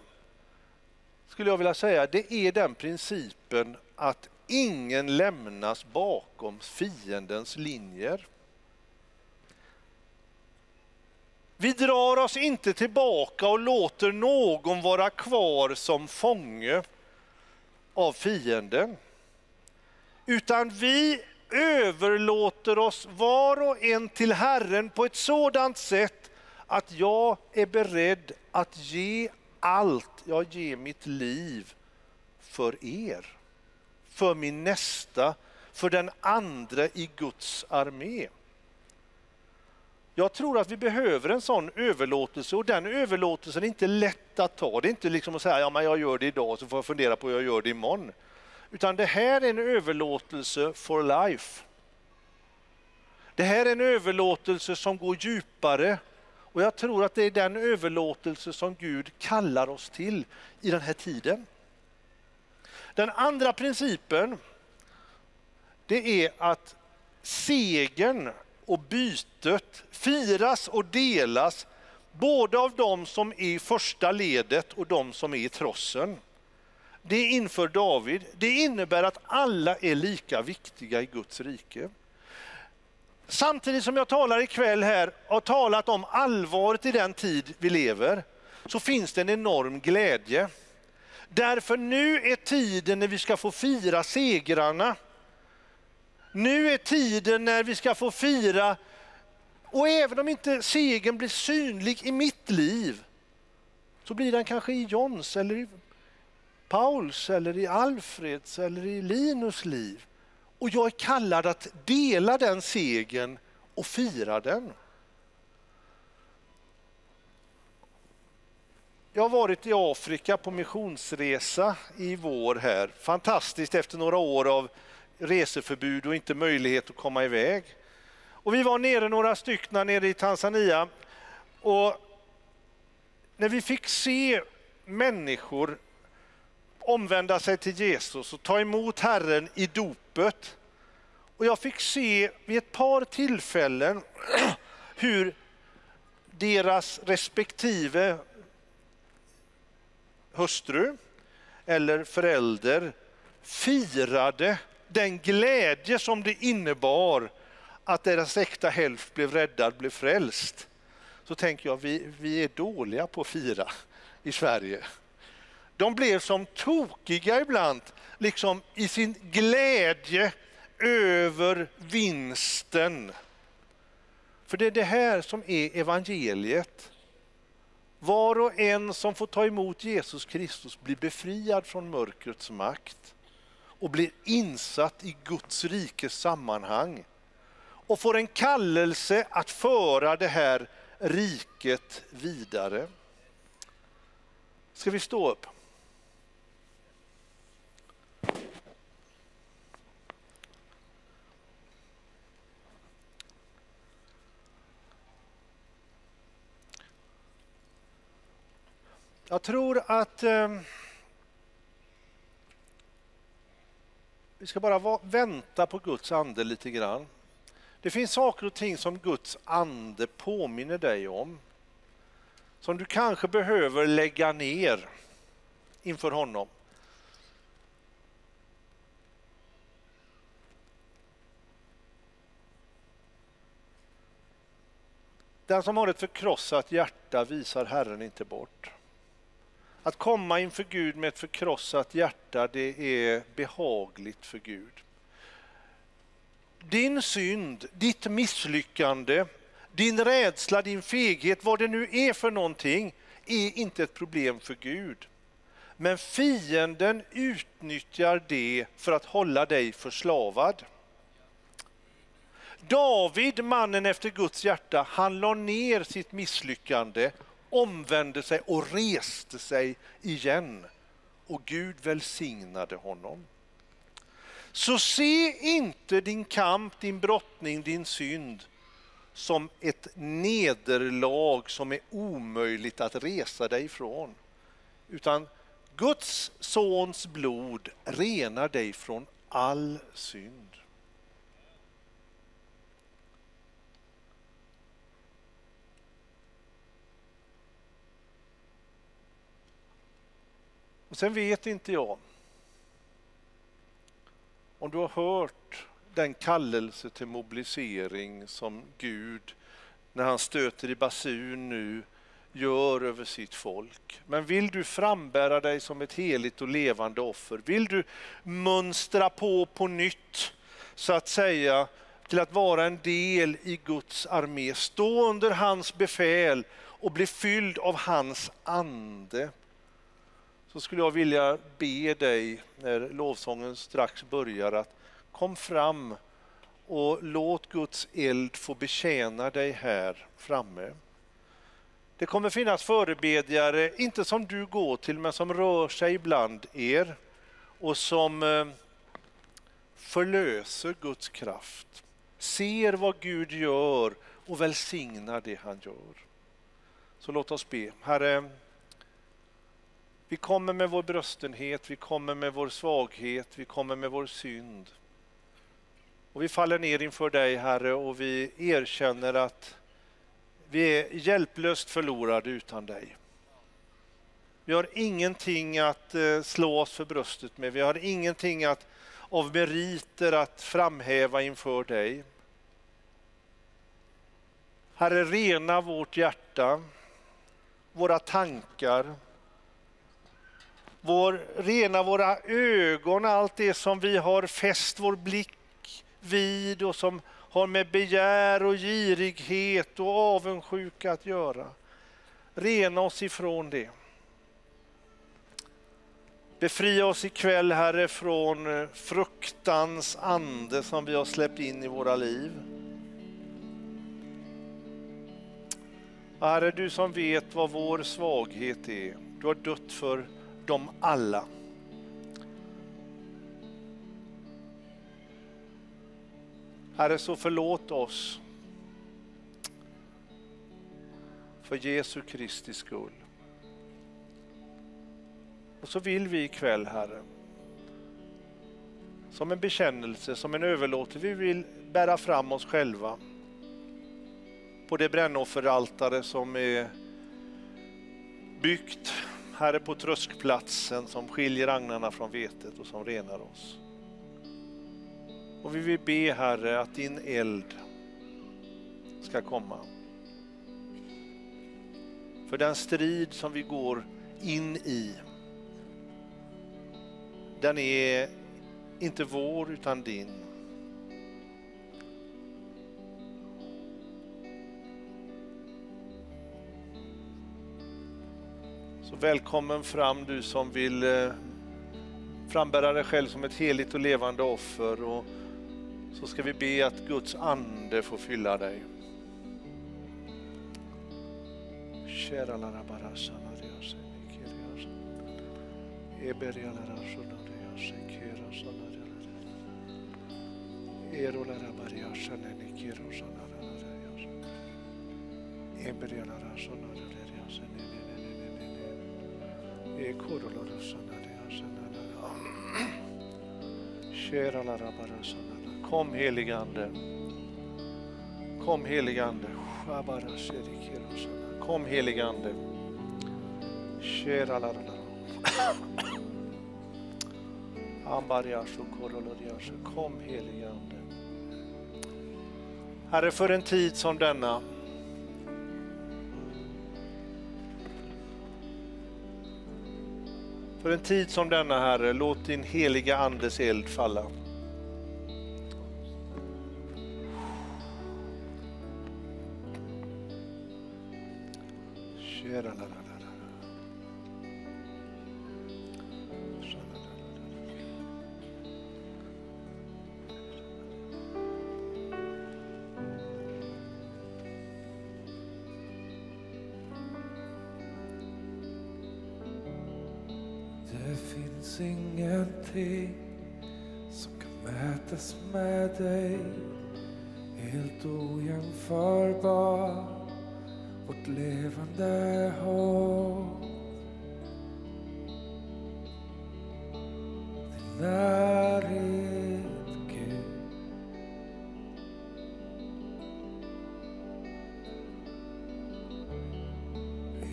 skulle jag vilja säga, det är den principen att ingen lämnas bakom fiendens linjer. Vi drar oss inte tillbaka och låter någon vara kvar som fånge av fienden. Utan vi överlåter oss var och en till Herren på ett sådant sätt att jag är beredd att ge allt, jag ger mitt liv för er. För min nästa, för den andra i Guds armé. Jag tror att vi behöver en sån överlåtelse och den överlåtelsen är inte lätt att ta. Det är inte liksom att säga ja, men jag gör det idag så får jag fundera på hur jag gör det imorgon. Utan det här är en överlåtelse for life. Det här är en överlåtelse som går djupare och jag tror att det är den överlåtelse som Gud kallar oss till i den här tiden. Den andra principen det är att segern och bytet firas och delas både av de som är i första ledet och de som är i trossen. Det inför David. Det innebär att alla är lika viktiga i Guds rike. Samtidigt som jag talar ikväll här och har talat om allvaret i den tid vi lever, så finns det en enorm glädje. Därför nu är tiden när vi ska få fira segrarna. Nu är tiden när vi ska få fira, och även om inte segern blir synlig i mitt liv, så blir den kanske i Johns eller i Pauls eller i Alfreds eller i Linus liv. Och jag är kallad att dela den segern och fira den. Jag har varit i Afrika på missionsresa i vår här. Fantastiskt efter några år av reseförbud och inte möjlighet att komma iväg. Och vi var nere några stycken nere i Tanzania och när vi fick se människor omvända sig till Jesus och ta emot Herren i dopet. Och jag fick se vid ett par tillfällen hur deras respektive hustru eller förälder firade den glädje som det innebar att deras äkta hälft blev räddad, blev frälst. Så tänker jag, vi, vi är dåliga på att fira i Sverige. De blev som tokiga ibland, liksom i sin glädje över vinsten. För det är det här som är evangeliet. Var och en som får ta emot Jesus Kristus blir befriad från mörkrets makt och blir insatt i Guds rikes sammanhang och får en kallelse att föra det här riket vidare. Ska vi stå upp? Jag tror att eh, vi ska bara va- vänta på Guds ande lite grann. Det finns saker och ting som Guds ande påminner dig om. Som du kanske behöver lägga ner inför honom. Den som har ett förkrossat hjärta visar Herren inte bort. Att komma inför Gud med ett förkrossat hjärta, det är behagligt för Gud. Din synd, ditt misslyckande, din rädsla, din feghet, vad det nu är för någonting, är inte ett problem för Gud. Men fienden utnyttjar det för att hålla dig förslavad. David, mannen efter Guds hjärta, han la ner sitt misslyckande, omvände sig och reste sig igen. Och Gud välsignade honom. Så se inte din kamp, din brottning, din synd som ett nederlag som är omöjligt att resa dig ifrån. Utan Guds sons blod renar dig från all synd. Och sen vet inte jag om du har hört den kallelse till mobilisering som Gud, när han stöter i basun nu, gör över sitt folk. Men vill du frambära dig som ett heligt och levande offer, vill du mönstra på på nytt, så att säga, till att vara en del i Guds armé, stå under hans befäl och bli fylld av hans ande, så skulle jag vilja be dig när lovsången strax börjar att kom fram och låt Guds eld få betjäna dig här framme. Det kommer finnas förebedjare, inte som du går till, men som rör sig bland er och som eh, förlöser Guds kraft, ser vad Gud gör och välsignar det han gör. Så låt oss be. Herre, vi kommer med vår bröstenhet, vi kommer med vår svaghet, vi kommer med vår synd. Och vi faller ner inför dig, Herre, och vi erkänner att vi är hjälplöst förlorade utan dig. Vi har ingenting att eh, slå oss för bröstet med, vi har ingenting att, av meriter att framhäva inför dig. Herre, rena vårt hjärta, våra tankar, vår, rena våra ögon, allt det som vi har fäst vår blick vid och som har med begär och girighet och avundsjuka att göra. Rena oss ifrån det. Befria oss ikväll, Herre, från eh, fruktans ande som vi har släppt in i våra liv. Herre, du som vet vad vår svaghet är, du har dött för dem alla. Herre, så förlåt oss för Jesu Kristi skull. Och så vill vi ikväll, Herre, som en bekännelse, som en överlåtelse, vi vill bära fram oss själva på det brännofferaltare som är byggt, Herre, på tröskplatsen som skiljer agnarna från vetet och som renar oss. Och vi vill be Herre att din eld ska komma. För den strid som vi går in i, den är inte vår utan din. Så välkommen fram du som vill eh, frambära dig själv som ett heligt och levande offer. Och så ska vi be att Guds ande får fylla dig. Eberiala rasona Kom helige Ande. Kom heligande. Ande. Kom heligande. Ande. Kom helige Ande. Herre, för en tid som denna För en tid som denna, Herre, låt din heliga Andes eld falla. Det finns ingenting som kan mätas med dig. Helt ojämförbar Vårt levande hopp. Din närhet, Gud.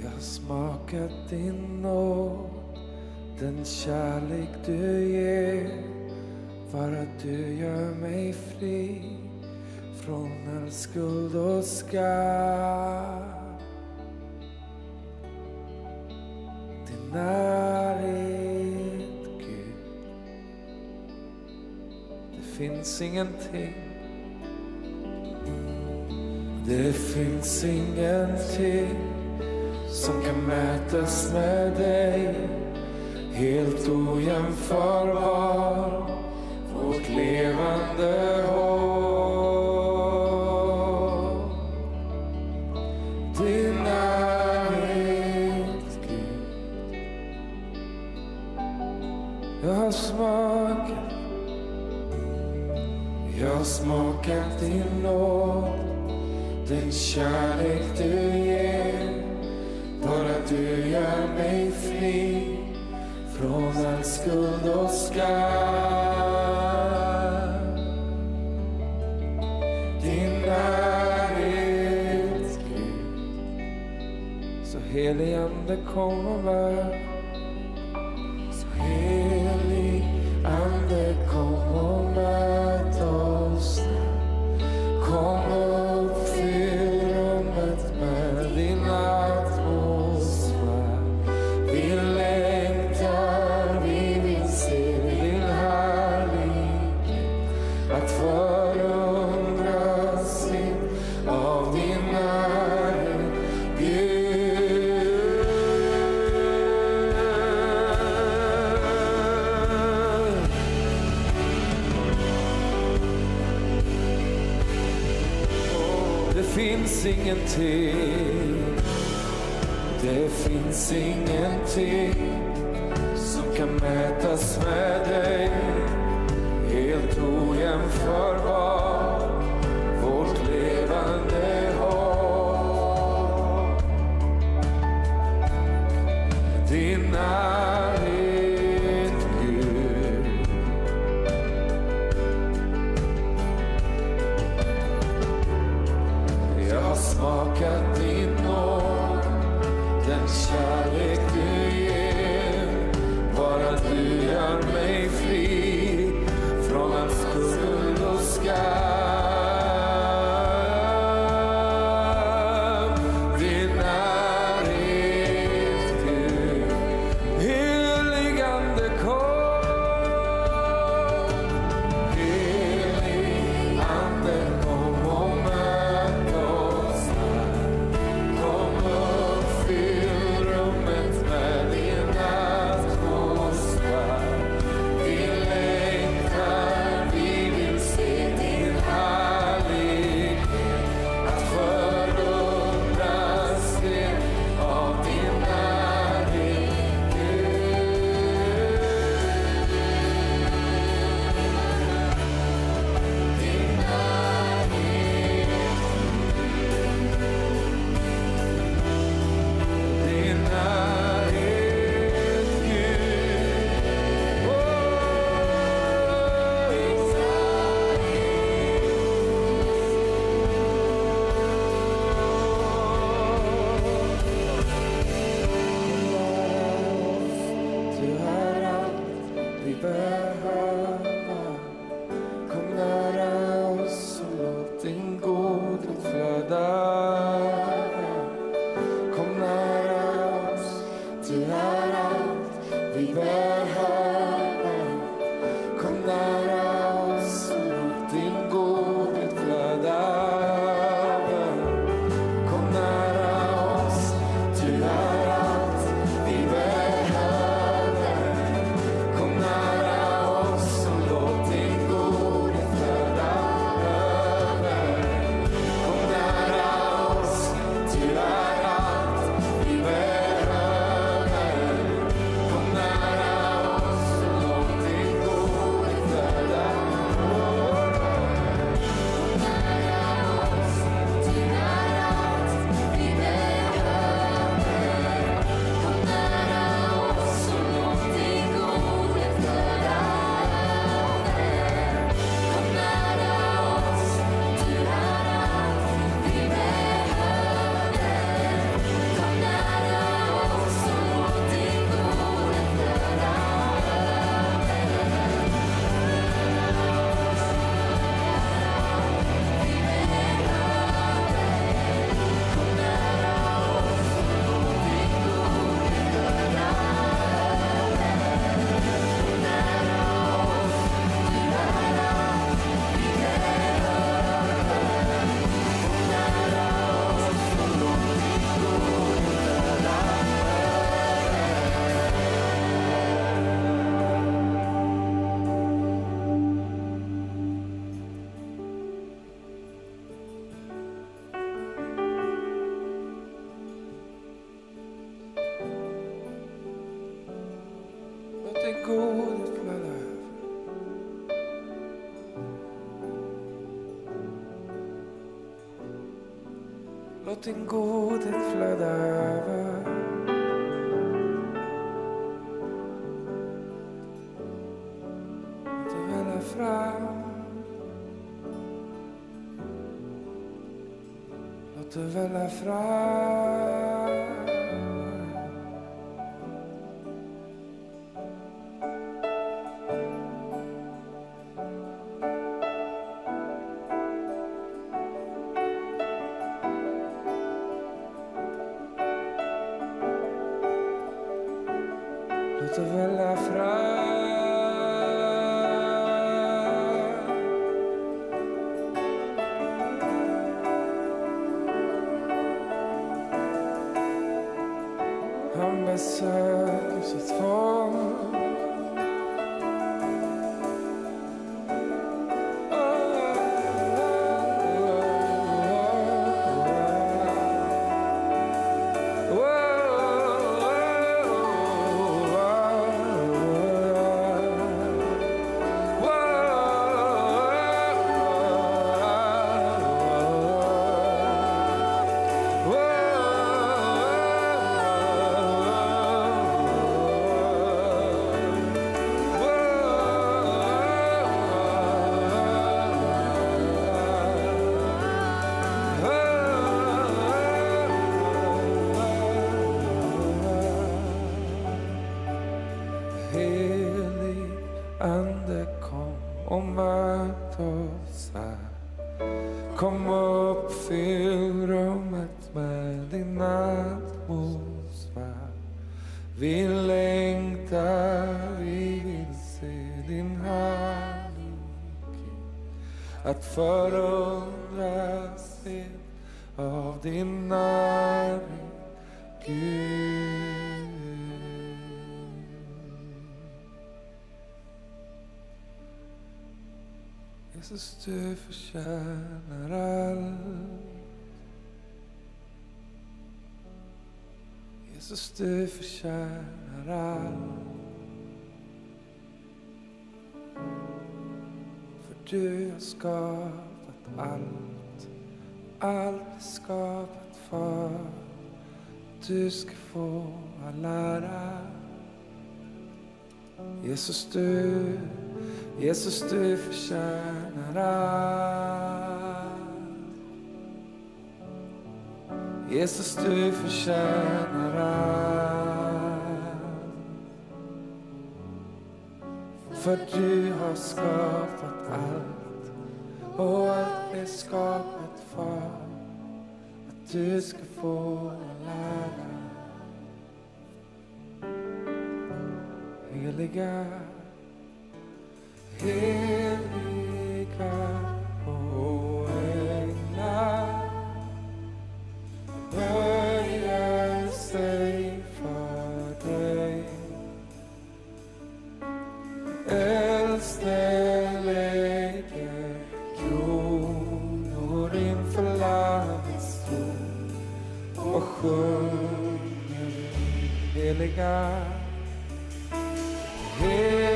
Jag har smakat din nåd den kärlek du ger för att du gör mig fri från all skuld och skam. Din närhet, Gud. Det finns ingenting det finns ingenting som kan mätas med dig helt ojämförbar vårt levande hopp. Din närhet, Gud. Jag har smakat, jag har smakat din nåd, den kärlek helig Ande Låt din godhet flöda över. Låt det välla rummet med din atmosfär. Vi längtar, vi vill se din härlighet. Att förundras helt av din närhet, Gud. Jesus, du förtjänar allt. Jesus, du förtjänar allt. För du har skapat allt. Allt är skapat för att du ska få all ära. Jesus, du Jesus, du förtjänar allt. Jesus, du förtjänar allt. För du har skapat allt och allt är skapat för att du ska få all ära. Heliga Heliga heliga Heliga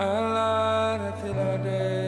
All ära tillhör dig.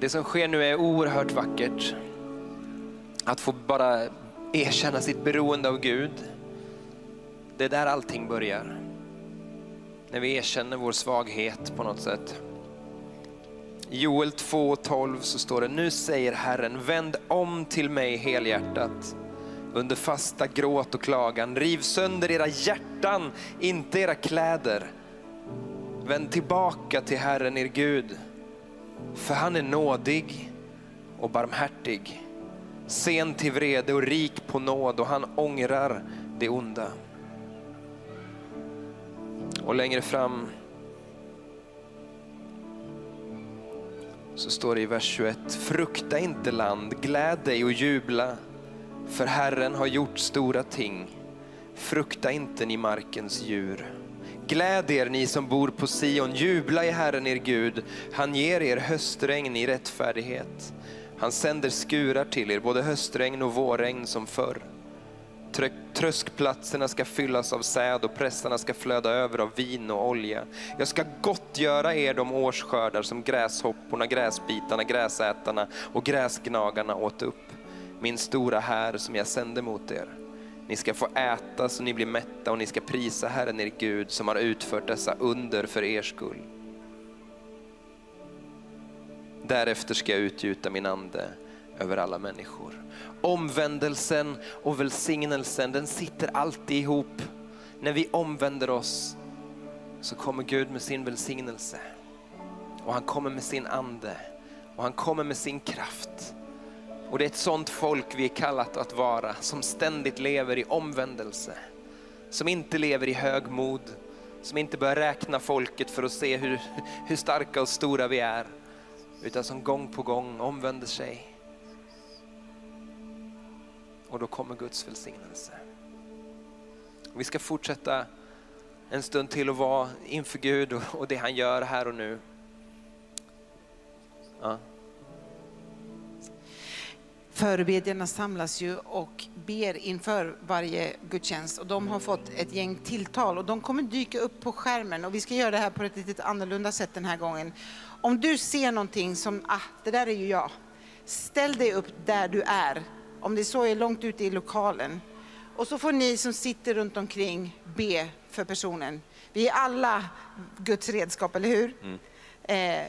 Det som sker nu är oerhört vackert. Att få bara erkänna sitt beroende av Gud. Det är där allting börjar. När vi erkänner vår svaghet på något sätt. I Joel 2.12 så står det, nu säger Herren, vänd om till mig helhjärtat. Under fasta gråt och klagan, riv sönder era hjärtan, inte era kläder. Vänd tillbaka till Herren er Gud, för han är nådig och barmhärtig, sen till vrede och rik på nåd och han ångrar det onda. Och längre fram så står det i vers 21, frukta inte land, gläd dig och jubla, för Herren har gjort stora ting. Frukta inte ni markens djur. Gläd er ni som bor på Sion, jubla i Herren er Gud. Han ger er höstregn i rättfärdighet. Han sänder skurar till er, både höstregn och vårregn som förr. Tröskplatserna ska fyllas av säd och pressarna ska flöda över av vin och olja. Jag ska gottgöra er de årsskördar som gräshopporna, gräsbitarna, gräsätarna och gräsgnagarna åt upp. Min stora här som jag sände mot er. Ni ska få äta så ni blir mätta och ni ska prisa Herren er Gud som har utfört dessa under för er skull. Därefter ska jag utgjuta min ande över alla människor. Omvändelsen och välsignelsen, den sitter alltid ihop. När vi omvänder oss så kommer Gud med sin välsignelse. Och han kommer med sin ande och han kommer med sin kraft. Och det är ett sånt folk vi är kallat att vara, som ständigt lever i omvändelse. Som inte lever i högmod, som inte börjar räkna folket för att se hur, hur starka och stora vi är. Utan som gång på gång omvänder sig. Och då kommer Guds välsignelse. Vi ska fortsätta en stund till att vara inför Gud och det han gör här och nu. Ja. Förebedjarna samlas ju och ber inför varje gudstjänst och de har fått ett gäng tilltal och de kommer dyka upp på skärmen och vi ska göra det här på ett lite annorlunda sätt den här gången. Om du ser någonting som, ah, det där är ju jag. Ställ dig upp där du är, om det så är långt ute i lokalen. Och så får ni som sitter runt omkring be för personen. Vi är alla Guds redskap, eller hur? Eh,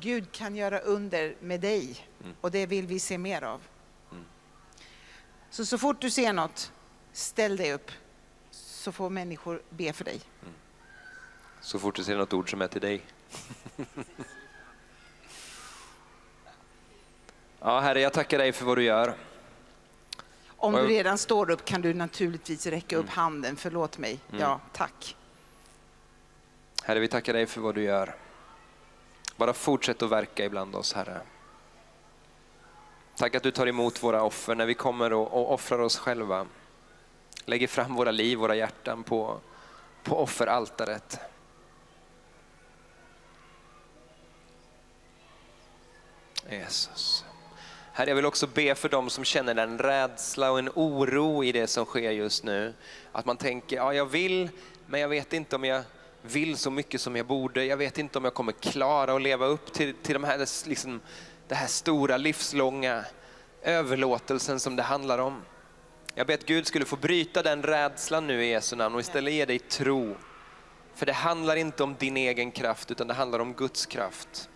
Gud kan göra under med dig och det vill vi se mer av. Så, så fort du ser något, ställ dig upp så får människor be för dig. Så fort du ser något ord som är till dig. ja, Herre, jag tackar dig för vad du gör. Om du redan står upp kan du naturligtvis räcka upp handen, förlåt mig. Ja, tack. Herre, vi tackar dig för vad du gör. Bara fortsätt att verka ibland oss, Herre. Tack att du tar emot våra offer när vi kommer och, och offrar oss själva. Lägger fram våra liv, våra hjärtan på, på offeraltaret. Jesus. Herre, jag vill också be för dem som känner en rädsla och en oro i det som sker just nu. Att man tänker, ja jag vill, men jag vet inte om jag vill så mycket som jag borde. Jag vet inte om jag kommer klara att leva upp till, till de här, liksom, det här stora livslånga överlåtelsen som det handlar om. Jag ber att Gud skulle få bryta den rädslan nu i Jesu namn och istället ge dig tro. För det handlar inte om din egen kraft utan det handlar om Guds kraft.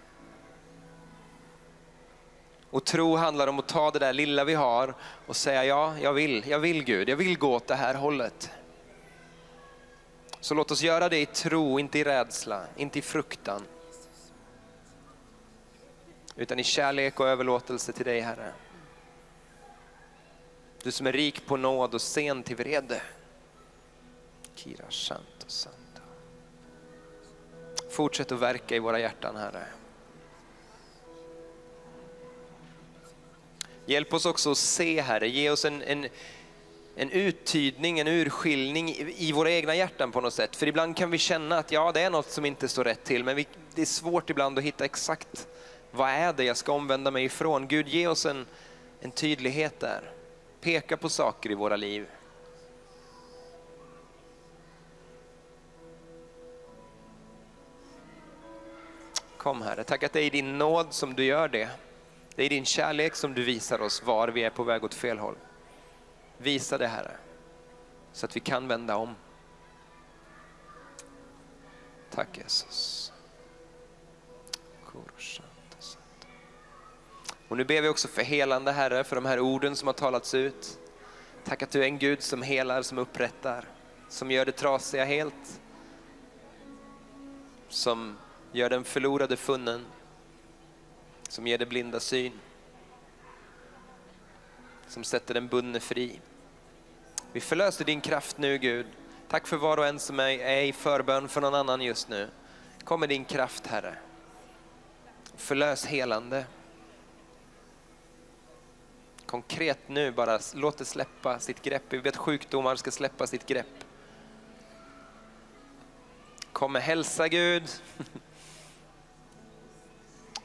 Och tro handlar om att ta det där lilla vi har och säga ja, jag vill, jag vill Gud, jag vill gå åt det här hållet. Så låt oss göra det i tro, inte i rädsla, inte i fruktan. Utan i kärlek och överlåtelse till dig Herre. Du som är rik på nåd och sen till vrede. Kira Shanto Santo. Fortsätt att verka i våra hjärtan Herre. Hjälp oss också att se Herre, ge oss en, en, en uttydning, en urskiljning i, våra egna hjärtan på något sätt. För ibland kan vi känna att ja, det är något som inte står rätt till, men vi, det är svårt ibland att hitta exakt vad är det jag ska omvända mig ifrån. Gud, ge oss en, en tydlighet där. Peka på saker i våra liv. Kom Herre, tack att det är i din nåd som du gör det. Det är i din kärlek som du visar oss var vi är på väg åt fel håll. Visa det Herre, så att vi kan vända om. Tack Jesus. Och nu ber vi också för helande Herre, för de här orden som har talats ut. Tack att du är en Gud som helar, som upprättar, som gör det trasiga helt. Som gör den förlorade funnen, som ger det blinda syn. Som sätter den bundne fri. Vi förlöser din kraft nu Gud. Tack för var och en som är, är i förbön för någon annan just nu. Kom med din kraft Herre. Förlös helande. Konkret nu bara, låt det släppa sitt grepp. Vi vet att sjukdomar ska släppa sitt grepp. Kom med hälsa Gud.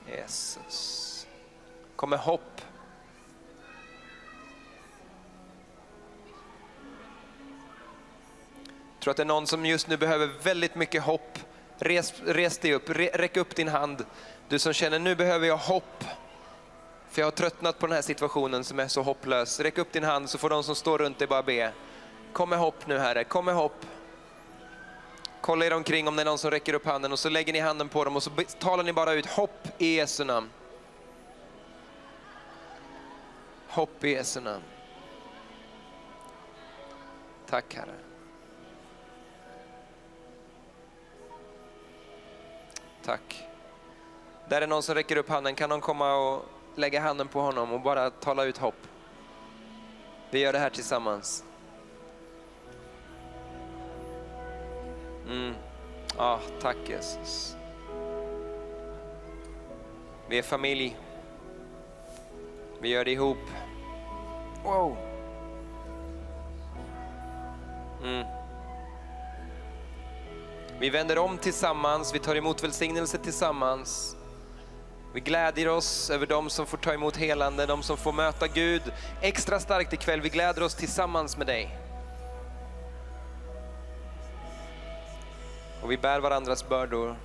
Jesus. Kom med hopp. Tror att det är någon som just nu behöver väldigt mycket hopp. Res, res dig upp, Re, räck upp din hand. Du som känner nu behöver jag hopp. För jag har tröttnat på den här situationen som är så hopplös. Räck upp din hand så får de som står runt dig bara be. Kom med hopp nu Herre, kom med hopp. Kolla er omkring om det är någon som räcker upp handen och så lägger ni handen på dem och så talar ni bara ut hopp i Jesu namn. Hopp i Jesu namn. Tack Herre. Tack. Där är någon som räcker upp handen. Kan någon komma och lägga handen på honom och bara tala ut hopp? Vi gör det här tillsammans. Mm. Ah, tack Jesus. Vi är familj. Vi gör det ihop. Wow. Mm. Vi vänder om tillsammans, vi tar emot välsignelse tillsammans. Vi glädjer oss över de som får ta emot helande, de som får möta Gud extra starkt ikväll. Vi gläder oss tillsammans med dig. Och vi bär varandras bördor.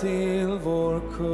Till vår kung.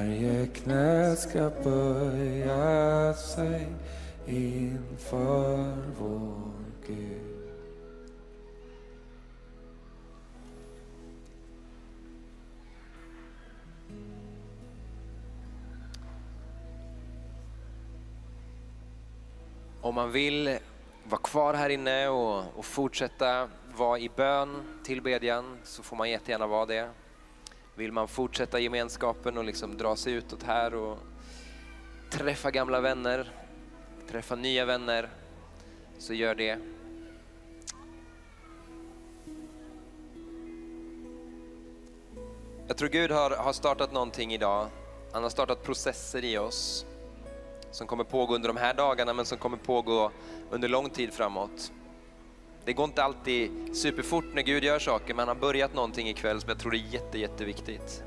Varje knä ska böja sig inför vår Gud. Om man vill vara kvar här inne och, och fortsätta vara i bön, tillbedjan, så får man jättegärna vara det. Vill man fortsätta gemenskapen och liksom dra sig utåt här och träffa gamla vänner, träffa nya vänner, så gör det. Jag tror Gud har, har startat någonting idag. Han har startat processer i oss som kommer pågå under de här dagarna men som kommer pågå under lång tid framåt. Det går inte alltid superfort när Gud gör saker men han har börjat någonting ikväll som jag tror är jätte, jätteviktigt.